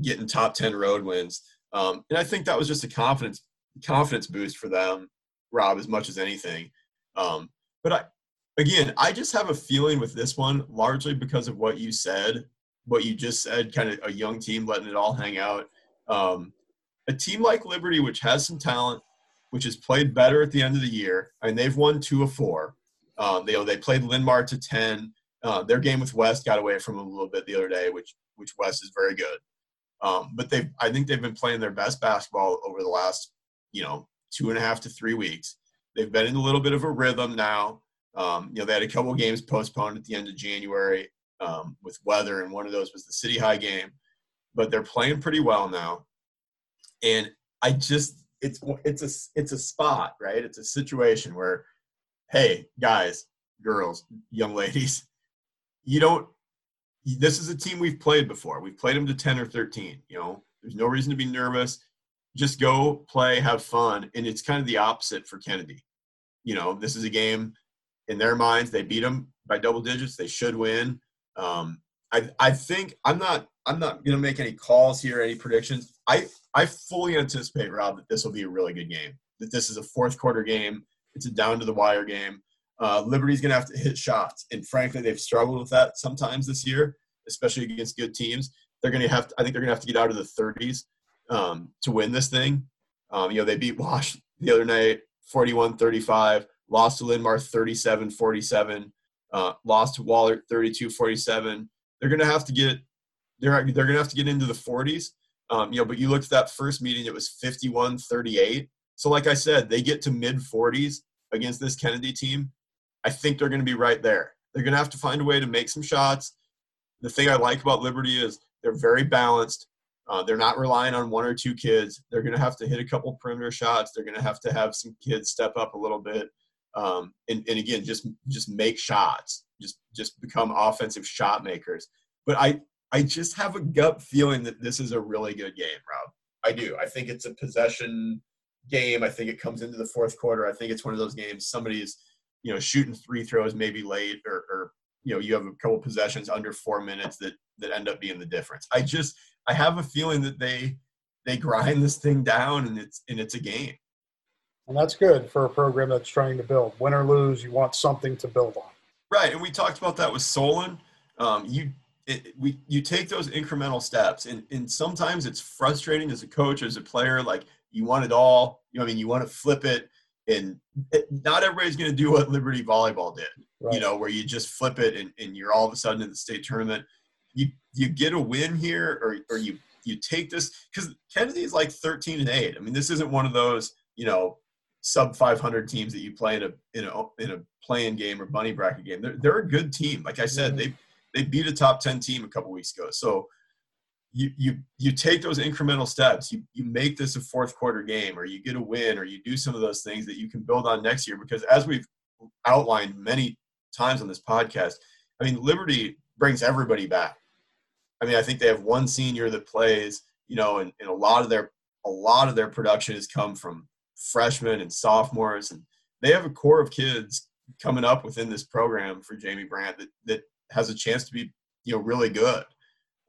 getting top 10 road wins. Um, and I think that was just a confidence confidence boost for them, Rob, as much as anything. Um, but I, again, I just have a feeling with this one, largely because of what you said, what you just said, kind of a young team letting it all hang out. Um, a team like Liberty, which has some talent, which has played better at the end of the year, I and mean, they've won two of four. Um, they, you know, they played Linn-Mar to ten. Uh, their game with West got away from a little bit the other day, which which West is very good. Um, but they, I think they've been playing their best basketball over the last, you know, two and a half to three weeks. They've been in a little bit of a rhythm now. Um, you know, they had a couple games postponed at the end of January um, with weather, and one of those was the City High game. But they're playing pretty well now and I just it's it's a it's a spot, right? It's a situation where, hey, guys, girls, young ladies, you don't. This is a team we've played before. We've played them to ten or thirteen. You know, there's no reason to be nervous. Just go play, have fun, and it's kind of the opposite for Kennedy. You know, this is a game in their minds. They beat them by double digits. They should win. Um, I I think I'm not I'm not gonna make any calls here, any predictions. I I fully anticipate Rob that this will be a really good game. That this is a fourth quarter game. It's a down to the wire game. Uh, Liberty's gonna have to hit shots, and frankly, they've struggled with that sometimes this year, especially against good teams. They're gonna have. To, I think they're gonna have to get out of the 30s um, to win this thing. Um, you know, they beat *laughs* Wash the other night, 41-35. Lost to Linn-Mar 37-47. Uh, lost to Wahlert 32-47 they're going to have to get they're they're going to have to get into the 40s. Um, you know, but you looked at that first meeting; it was 51-38. So, like I said, they get to mid 40s against this Kennedy team. I think they're going to be right there. They're going to have to find a way to make some shots. The thing I like about Liberty is they're very balanced. Uh, they're not relying on one or two kids. They're going to have to hit a couple perimeter shots. They're going to have to have some kids step up a little bit, um, and, and again, just just make shots just just become offensive shot makers. But I I just have a gut feeling that this is a really good game, Rob. I do. I think it's a possession game. I think it comes into the fourth quarter. I think it's one of those games somebody's you know shooting three throws maybe late or, or you know you have a couple possessions under four minutes that that end up being the difference. I just I have a feeling that they they grind this thing down and it's and it's a game. And that's good for a program that's trying to build. Win or lose, you want something to build on. Right, and we talked about that with Solon. Um, you it, we you take those incremental steps, and and sometimes it's frustrating as a coach, as a player. Like you want it all. You know, I mean, you want to flip it, and it, not everybody's going to do what Liberty volleyball did. Right. You know, where you just flip it, and, and you're all of a sudden in the state tournament. You you get a win here, or or you you take this because Kennedy is like 13 and 8. I mean, this isn't one of those, you know, sub 500 teams that you play in a in a in a playing game or bunny bracket game. They're they're a good team. Like I said, mm-hmm. they they beat a top 10 team a couple weeks ago. So you you you take those incremental steps. You you make this a fourth quarter game, or you get a win, or you do some of those things that you can build on next year. Because as we've outlined many times on this podcast, I mean Liberty brings everybody back. I mean, I think they have one senior that plays, you know, and, and a lot of their a lot of their production has come from freshmen and sophomores, and they have a core of kids coming up within this program for Jamie Brandt that that has a chance to be you know really good.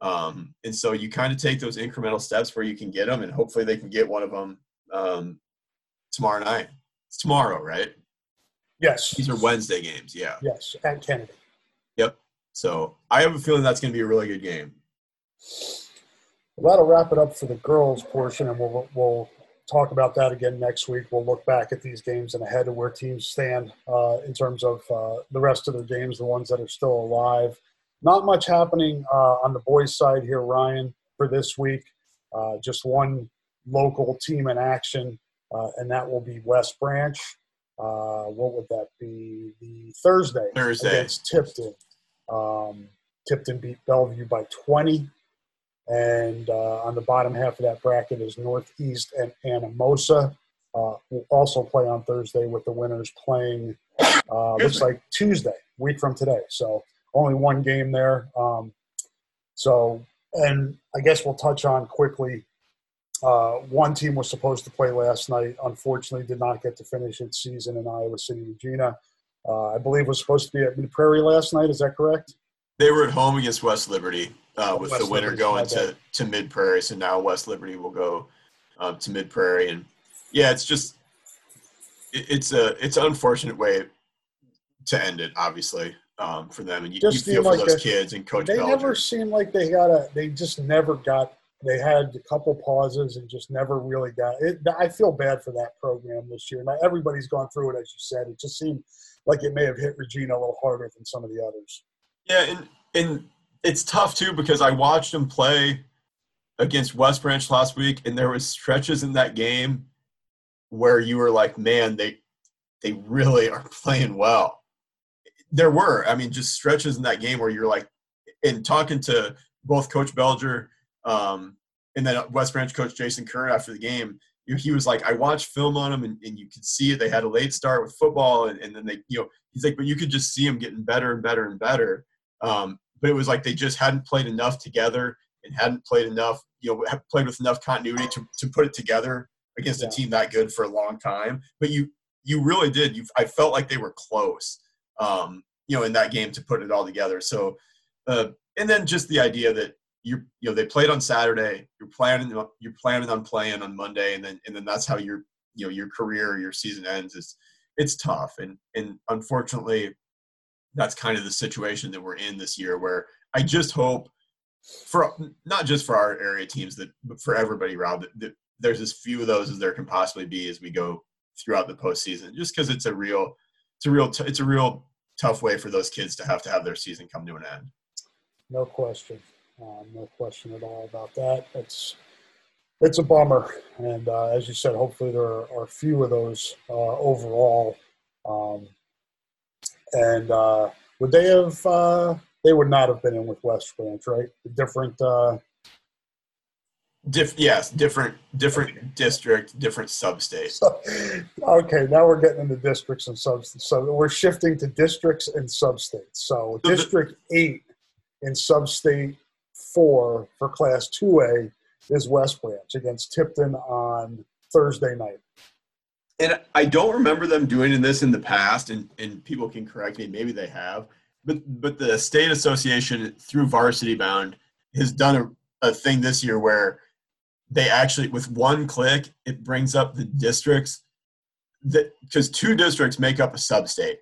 Um, and so you kind of take those incremental steps where you can get them, and hopefully they can get one of them um, tomorrow night. It's tomorrow, right? Yes. These are Wednesday games. Yeah. Yes, at Kennedy. Yep. So I have a feeling that's going to be a really good game. Well, that'll wrap it up for the girls portion, and we'll we'll talk about that again next week. We'll look back at these games and ahead of where teams stand uh, in terms of uh, the rest of their games, the ones that are still alive. Not much happening uh, on the boys' side here, Ryan, for this week. Uh, just one local team in action, uh, and that will be West Branch. Uh, what would that be? The Thursday, Thursday against Tipton. Um, Tipton beat Bellevue by 20. And uh, on the bottom half of that bracket is Northeast and Anamosa. Uh, will also play on Thursday with the winners playing, uh, looks like Tuesday, week from today. So only one game there. Um, so, and I guess we'll touch on quickly. Uh, one team was supposed to play last night. Unfortunately, did not get to finish its season in Iowa City, Regina. Uh, I believe was supposed to be at Mid Prairie last night. Is that correct? They were at home against West Liberty uh, with West the winner going to, to Mid Prairie. So now West Liberty will go um, to Mid Prairie, and yeah, it's just it, it's a it's an unfortunate way to end it, obviously. Um, for them, and you, you feel for like those a, kids and Coach. They never seemed like they got a. They just never got. They had a couple pauses and just never really got it. I feel bad for that program this year. Now everybody's gone through it, as you said. It just seemed like it may have hit Regina a little harder than some of the others. Yeah, and and it's tough too because I watched them play against West Branch last week, and there was stretches in that game where you were like, man, they they really are *laughs* playing well. There were, I mean, just stretches in that game where you're like, in talking to both Coach Belger um, and then West Branch coach Jason Kern after the game, he was like, I watched film on them, and, and you could see it. They had a late start with football, and, and then they, you know, he's like, but you could just see them getting better and better and better. Um, but it was like they just hadn't played enough together and hadn't played enough, you know, played with enough continuity to, to put it together against yeah. a team that good for a long time. But you you really did. You I felt like they were close. Um, you know, in that game to put it all together. So, uh, and then just the idea that you you know they played on Saturday, you're planning you're planning on playing on Monday, and then and then that's how your you know your career your season ends. Is it's tough, and and unfortunately, that's kind of the situation that we're in this year. Where I just hope for not just for our area teams that but for everybody, Rob, that, that there's as few of those as there can possibly be as we go throughout the postseason. Just because it's a real, it's a real, t- it's a real tough way for those kids to have to have their season come to an end. No question, um, no question at all about that. It's it's a bummer, and uh, as you said, hopefully there are, are few of those uh, overall. Um, and uh, would they have? Uh, they would not have been in with West Branch, right? Different uh, Diff, yes, different different district, different sub-state. So, okay, now we're getting into districts and sub. So we're shifting to districts and sub-states. So District Eight in Sub-State Four for Class Two A is West Branch against Tipton on Thursday night. And I don't remember them doing this in the past, and, and people can correct me. Maybe they have, but but the state association through Varsity Bound has done a, a thing this year where they actually with one click it brings up the districts that because two districts make up a sub-state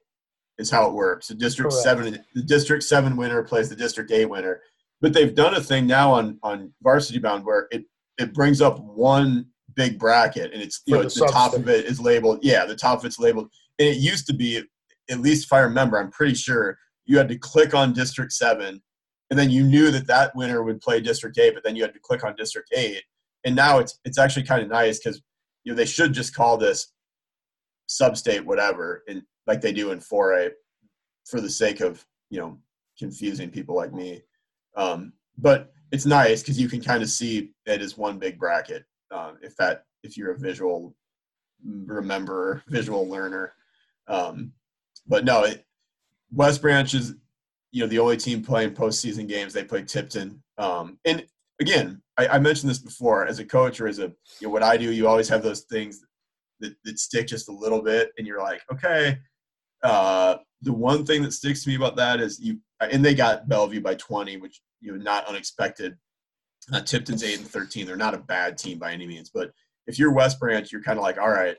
is how it works. The district Correct. seven, the district seven winner plays the district eight winner. But they've done a thing now on on Varsity Bound where it it brings up one big bracket and it's you For know the, the top of it is labeled yeah the top of it's labeled and it used to be at least if I remember I'm pretty sure you had to click on district seven and then you knew that that winner would play district eight but then you had to click on district eight and now it's it's actually kind of nice because you know they should just call this substate whatever and like they do in 4A for the sake of you know confusing people like me. Um, but it's nice because you can kind of see it as one big bracket uh, if that if you're a visual remember *laughs* visual learner. Um, but no it, west branch is you know the only team playing postseason games. They play tipton um, and again, I, I, mentioned this before as a coach or as a you know, what I do. You always have those things that, that stick just a little bit, and you're like, okay. Uh, the one thing that sticks to me about that is you, and they got Bellevue by 20, which you know not unexpected. Uh, Tipton's eight and 13. They're not a bad team by any means, but if you're West Branch, you're kind of like, all right,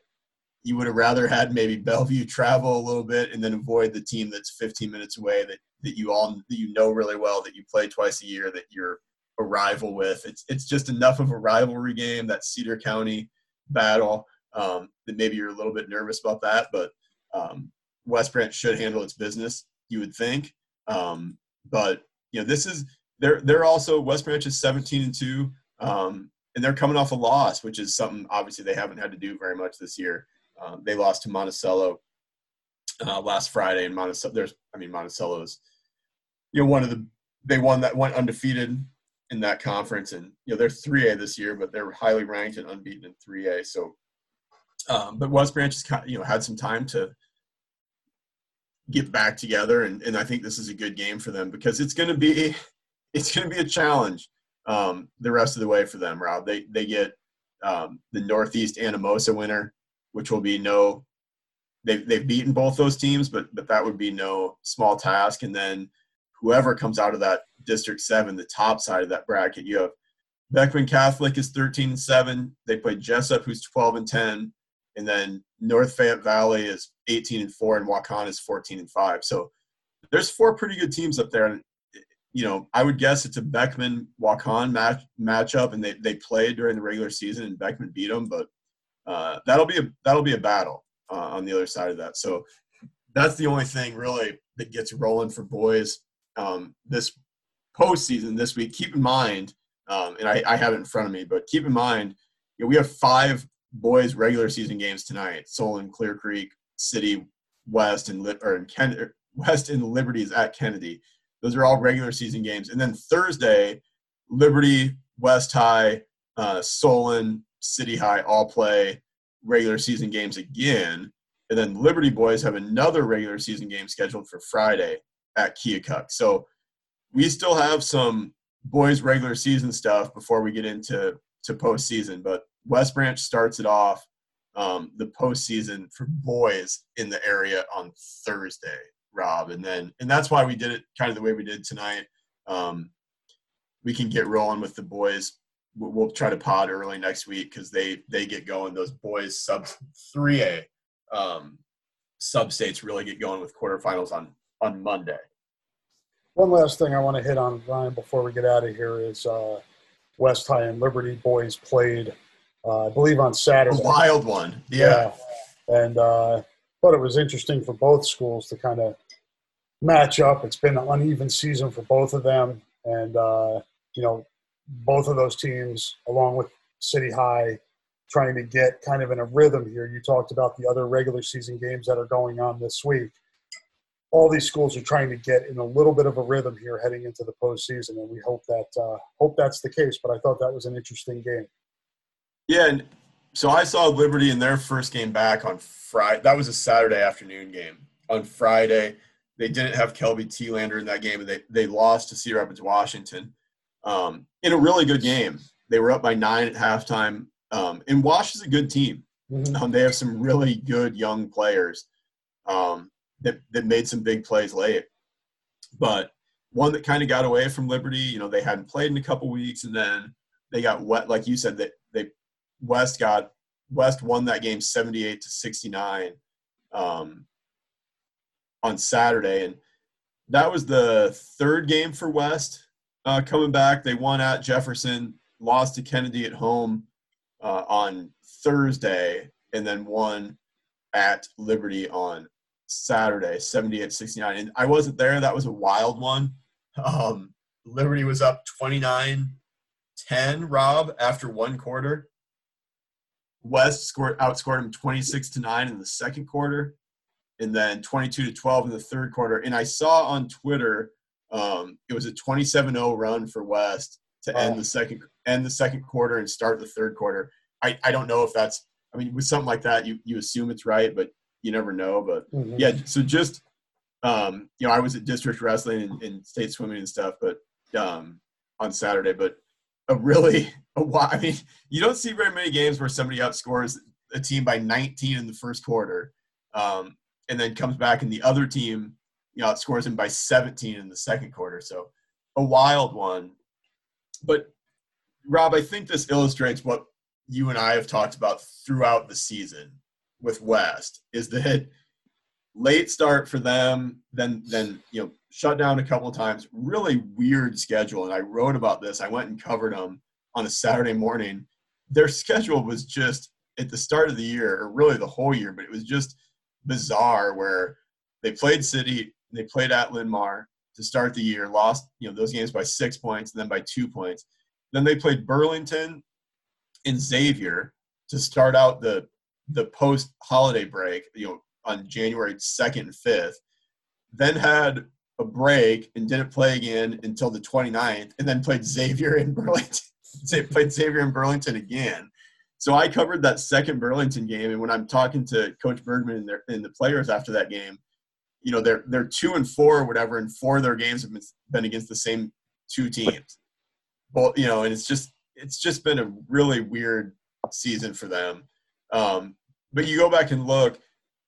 you would have rather had maybe Bellevue travel a little bit and then avoid the team that's 15 minutes away that that you all that you know really well that you play twice a year that you're a rival with. It's it's just enough of a rivalry game that Cedar County battle um, that maybe you're a little bit nervous about that, but um, West Branch should handle its business. You would think, um, but you know this is they're they're also West Branch is 17 and two, um, and they're coming off a loss, which is something obviously they haven't had to do very much this year. Um, they lost to Monticello uh, last Friday, and Monticello. There's I mean Monticello's you know one of the they won that went undefeated in that conference, and you know they're 3A this year, but they're highly ranked and unbeaten in 3A. So, um, but West Branch has you know had some time to get back together, and, and I think this is a good game for them because it's going to be it's going to be a challenge um, the rest of the way for them. Rob, they they get um, the Northeast Anamosa winner, which will be no. They've, they've beaten both those teams, but but that would be no small task. And then whoever comes out of that District 7, the top side of that bracket, you have Beckman Catholic is 13 and 7. They play Jesup, who's 12 and 10. And then North Fayette Valley is 18 and 4, and Waukon is 14 and 5. So there's four pretty good teams up there. And, you know, I would guess it's a Beckman Waukon match matchup, and they, they played during the regular season, and Beckman beat them. But uh, that'll be a that'll be a battle uh, on the other side of that. So that's the only thing really that gets rolling for boys um, this postseason this week. Keep in mind, um, and I, I, have it in front of me, but keep in mind, you know, we have five boys regular season games tonight: Solon, Clear Creek, City, West, and or in Ken, West and Liberties at Kennedy. Those are all regular season games, and then Thursday, Liberty, West High, uh, Solon, City High all play regular season games again. And then Liberty boys have another regular season game scheduled for Friday at Keokuk. So we still have some boys regular season stuff before we get into to postseason. But West Branch starts it off um, the postseason for boys in the area on Thursday, Rob, and then and that's why we did it kind of the way we did tonight. Um, we can get rolling with the boys. We'll, try to pod early next week because they they get going. Those boys sub three A um, sub states really get going with quarterfinals on on Monday. One last thing I want to hit on, Ryan, before we get out of here is uh, West High and Liberty boys played, uh, I believe, on Saturday. A wild one, yeah. yeah. And uh, thought it was interesting for both schools to kind of match up. It's been an uneven season for both of them, and uh, you know, both of those teams, along with City High, trying to get kind of in a rhythm here. You talked about the other regular season games that are going on this week all these schools are trying to get in a little bit of a rhythm here heading into the postseason, and we hope that uh, hope that's the case. But I thought that was an interesting game. Yeah, and so I saw Liberty in their first game back on Friday. That was a Saturday afternoon game. On Friday, they didn't have Kelby Telander in that game, and they they lost to Cedar Rapids, Washington, um, in a really good game. They were up by nine at halftime. Um, and Wash is a good team. Mm-hmm. Um, they have some really good young players. Um, that, that made some big plays late. But one that kind of got away from Liberty, you know, they hadn't played in a couple weeks, and then they got wet, like you said, that they West got West won that game 78 to 69 um, on Saturday, and that was the third game for West uh, coming back. They won at Jefferson, lost to Kennedy at home uh, on Thursday, and then won at Liberty on Saturday, 78 69. And I wasn't there. That was a wild one. Um, Liberty was up 29 10, Rob, after one quarter. West scored outscored him 26 to 9 in the second quarter, and then 22 to 12 in the third quarter. And I saw on Twitter um, it was a 27-0 run for West to oh. end the second end the second quarter and start the third quarter. I, I don't know if that's I mean with something like that you you assume it's right, but you never know. But mm-hmm. yeah, so just um, you know, I was at district wrestling and, and state swimming and stuff, but um, on Saturday, but a really *laughs* a I mean, you don't see very many games where somebody outscores a team by 19 in the first quarter, um, and then comes back and the other team you know outscores them by 17 in the second quarter. So a wild one. But Rob, I think this illustrates what you and I have talked about throughout the season with West is that late start for them, then then you know shut down a couple of times. Really weird schedule, and I wrote about this. I went and covered them on a Saturday morning. Their schedule was just at the start of the year, or really the whole year, but it was just bizarre. Where they played City, they played at Linn-Mar to start the year, lost you know those games by six points, and then by two points. Then they played Burlington and Xavier to start out the the post holiday break, you know, on January 2nd and 5th, then had a break and didn't play again until the 29th, and then played Xavier in Burlington. *laughs* played Xavier in Burlington again. So I covered that second Burlington game, and when I'm talking to Coach Bergman and, their, and the players after that game, you know they're they're two and four or whatever, and four of their games have been, been against the same two teams. Well, you know, and it's just it's just been a really weird season for them. Um, but you go back and look,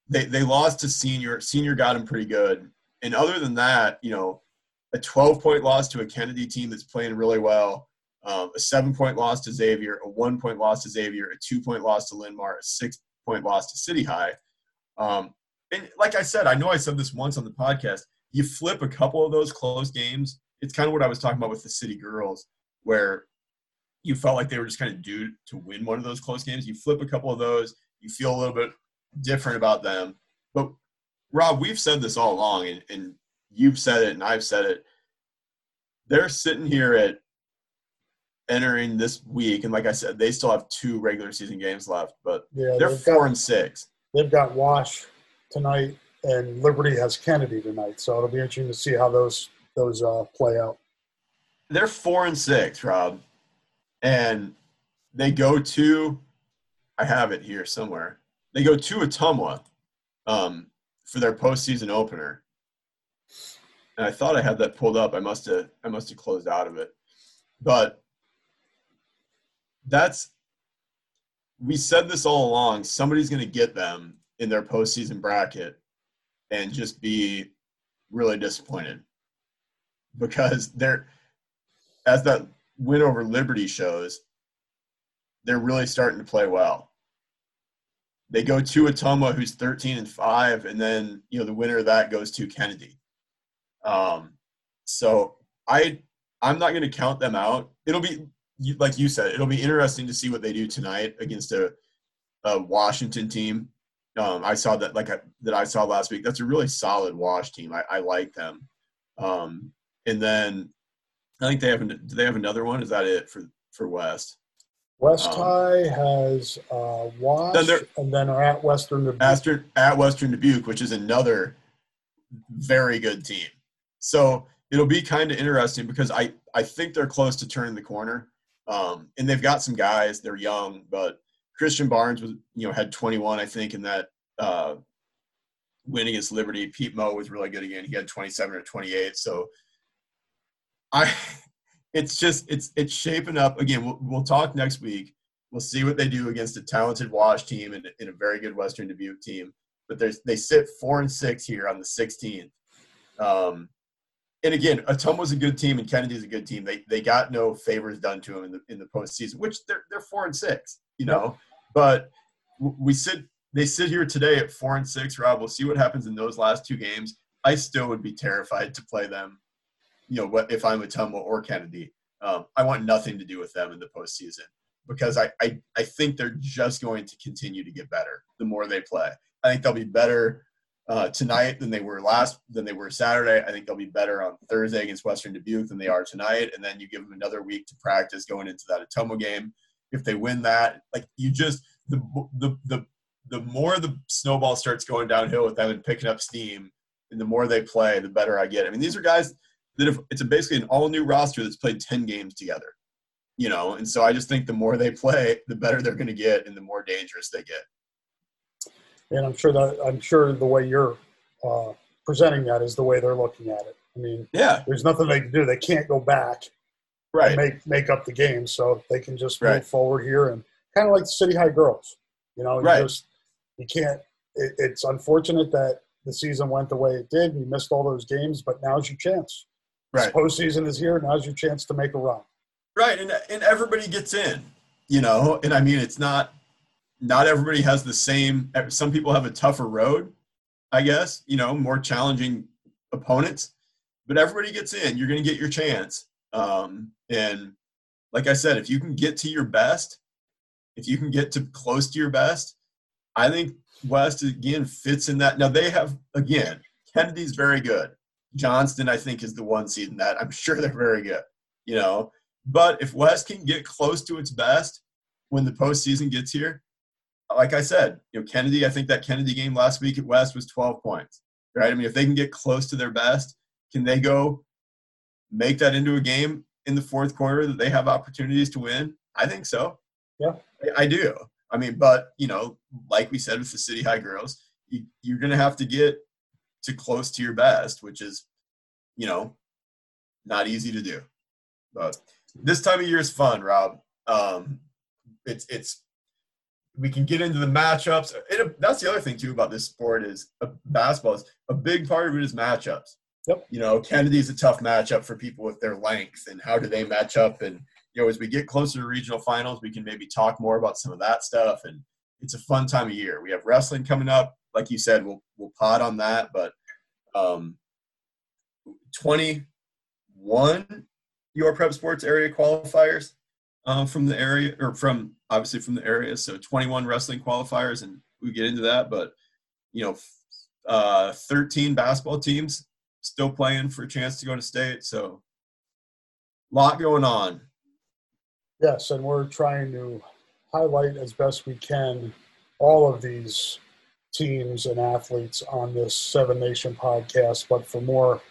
they, they lost to senior. Senior got them pretty good. And other than that, you know, a 12 point loss to a Kennedy team that's playing really well, um, a seven point loss to Xavier, a one point loss to Xavier, a two point loss to Linn-Mar, a six point loss to City High. Um, and like I said, I know I said this once on the podcast. You flip a couple of those close games. It's kind of what I was talking about with the City Girls, where you felt like they were just kind of due to win one of those close games. You flip a couple of those, you feel a little bit different about them. But Rob, we've said this all along, and, and you've said it, and I've said it. They're sitting here at entering this week, and like I said, they still have two regular season games left, but yeah, they're four got, and six. They've got Wash tonight, and Liberty has Kennedy tonight, so it'll be interesting to see how those those uh, play out. They're four and six, Rob and they go to I have it here somewhere. They go to Ottumwa um, for their postseason opener. And I thought I had that pulled up. I must have I must have closed out of it. But that's we said this all along. Somebody's going to get them in their postseason bracket and just be really disappointed because they're as that win over Liberty shows, they're really starting to play well. They go to Ottumwa, who's 13 and five, and then you know the winner of that goes to Kennedy. Um, so I I'm not going to count them out. It'll be like you said, it'll be interesting to see what they do tonight against a, a Washington team. Um, I saw that like I, that I saw last week. That's a really solid Wash team. I, I like them. Um, and then I think they have do they have another one. Is that it for for West? West um, High has uh, Wash, then and then are at Western Dubuque. At, at Western Dubuque, which is another very good team. So it'll be kind of interesting because I I think they're close to turning the corner. Um, and they've got some guys. They're young, but Christian Barnes was you know had 21 I think in that uh, win against Liberty. Pete Moe was really good again. He had 27 or 28. So I, *laughs* it's just it's it's shaping up again. We'll, we'll talk next week. We'll see what they do against a talented Wash team and, and a very good Western Dubuque team. But there's they sit four and six here on the 16th. Um, and again, was a good team and Kennedy's a good team. They they got no favors done to them in the in the postseason, which they're they're four and six, you know. But we sit they sit here today at four and six. Rob, we'll see what happens in those last two games. I still would be terrified to play them you know, what if I'm a Ottumwa or Kennedy, um, I want nothing to do with them in the postseason because I, I, I think they're just going to continue to get better the more they play. I think they'll be better uh, tonight than they were last than they were Saturday. I think they'll be better on Thursday against Western Dubuque than they are tonight. And then you give them another week to practice going into that Ottumwa game. If they win that, like you just the the the the more the snowball starts going downhill with them and picking up steam, and the more they play, the better I get. I mean, these are guys that if it's a basically an all new roster that's played 10 games together you know and so i just think the more they play the better they're going to get and the more dangerous they get. And i'm sure that i'm sure the way you're uh, presenting that is the way they're looking at it. I mean yeah. there's nothing they can do. They can't go back right. make make up the game. So they can just move right. forward here and kind of like the city high girls you know you right. just you can't it, it's unfortunate that the season went the way it did. You missed all those games but now's your chance Right. Postseason is here. Now's your chance to make a run. Right, and and everybody gets in, you know. And I mean, it's not not everybody has the same. Some people have a tougher road, I guess. You know, more challenging opponents, but everybody gets in. You're going to get your chance. Um, and like I said, if you can get to your best, if you can get to close to your best, I think West again fits in that. Now they have again, Kennedy's very good. Johnston, I think, is the one seed in that. I'm sure they're very good, you know. But if West can get close to its best when the postseason gets here, like I said, you know, Kennedy, I think that Kennedy game last week at West was 12 points, right? I mean, if they can get close to their best, can they go make that into a game in the fourth quarter that they have opportunities to win? I think so. Yeah, I, I do. I mean, but you know, like we said with the City High girls, you, you're going to have to get to close to your best, which is, you know, not easy to do. But this time of year is fun, Rob. Um, it's it's we can get into the matchups. It, that's the other thing too about this sport is uh, basketball is a big part of it is matchups. Yep. You know, Kennedy's a tough matchup for people with their length and how do they match up. And you know, as we get closer to regional finals, we can maybe talk more about some of that stuff. And it's a fun time of year. We have wrestling coming up like you said, we'll we'll pod on that. But um, 21 your prep sports area qualifiers uh, from the area or from obviously from the area. So 21 wrestling qualifiers, and we get into that. But you know, uh, 13 basketball teams still playing for a chance to go to state. So a lot going on. Yes, and we're trying to highlight as best we can all of these teams and athletes on this Seven Nation podcast. But for more,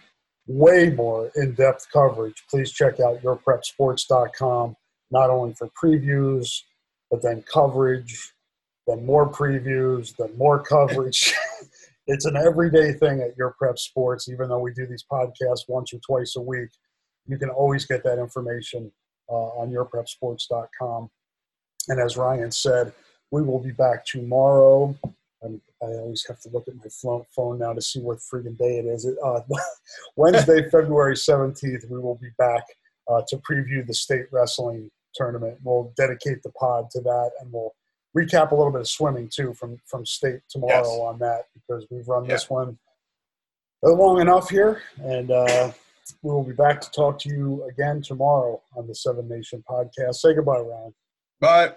way more in depth coverage, please check out yourprepsports.com, not only for previews, but then coverage, then more previews, then more coverage. *laughs* it's an everyday thing at Your Prep Sports, even though we do these podcasts once or twice a week. You can always get that information uh, on yourprepsports.com. And as Ryan said, we will be back tomorrow I'm, i always have to look at my phone now to see what freaking day it is. Uh, *laughs* Wednesday, February 17th, we will be back uh, to preview the state wrestling tournament. We'll dedicate the pod to that, and we'll recap a little bit of swimming too from from state tomorrow yes. on that because we've run yeah. this one long enough here, and uh, we will be back to talk to you again tomorrow on the Seven Nation podcast. Say goodbye, Ryan. Bye.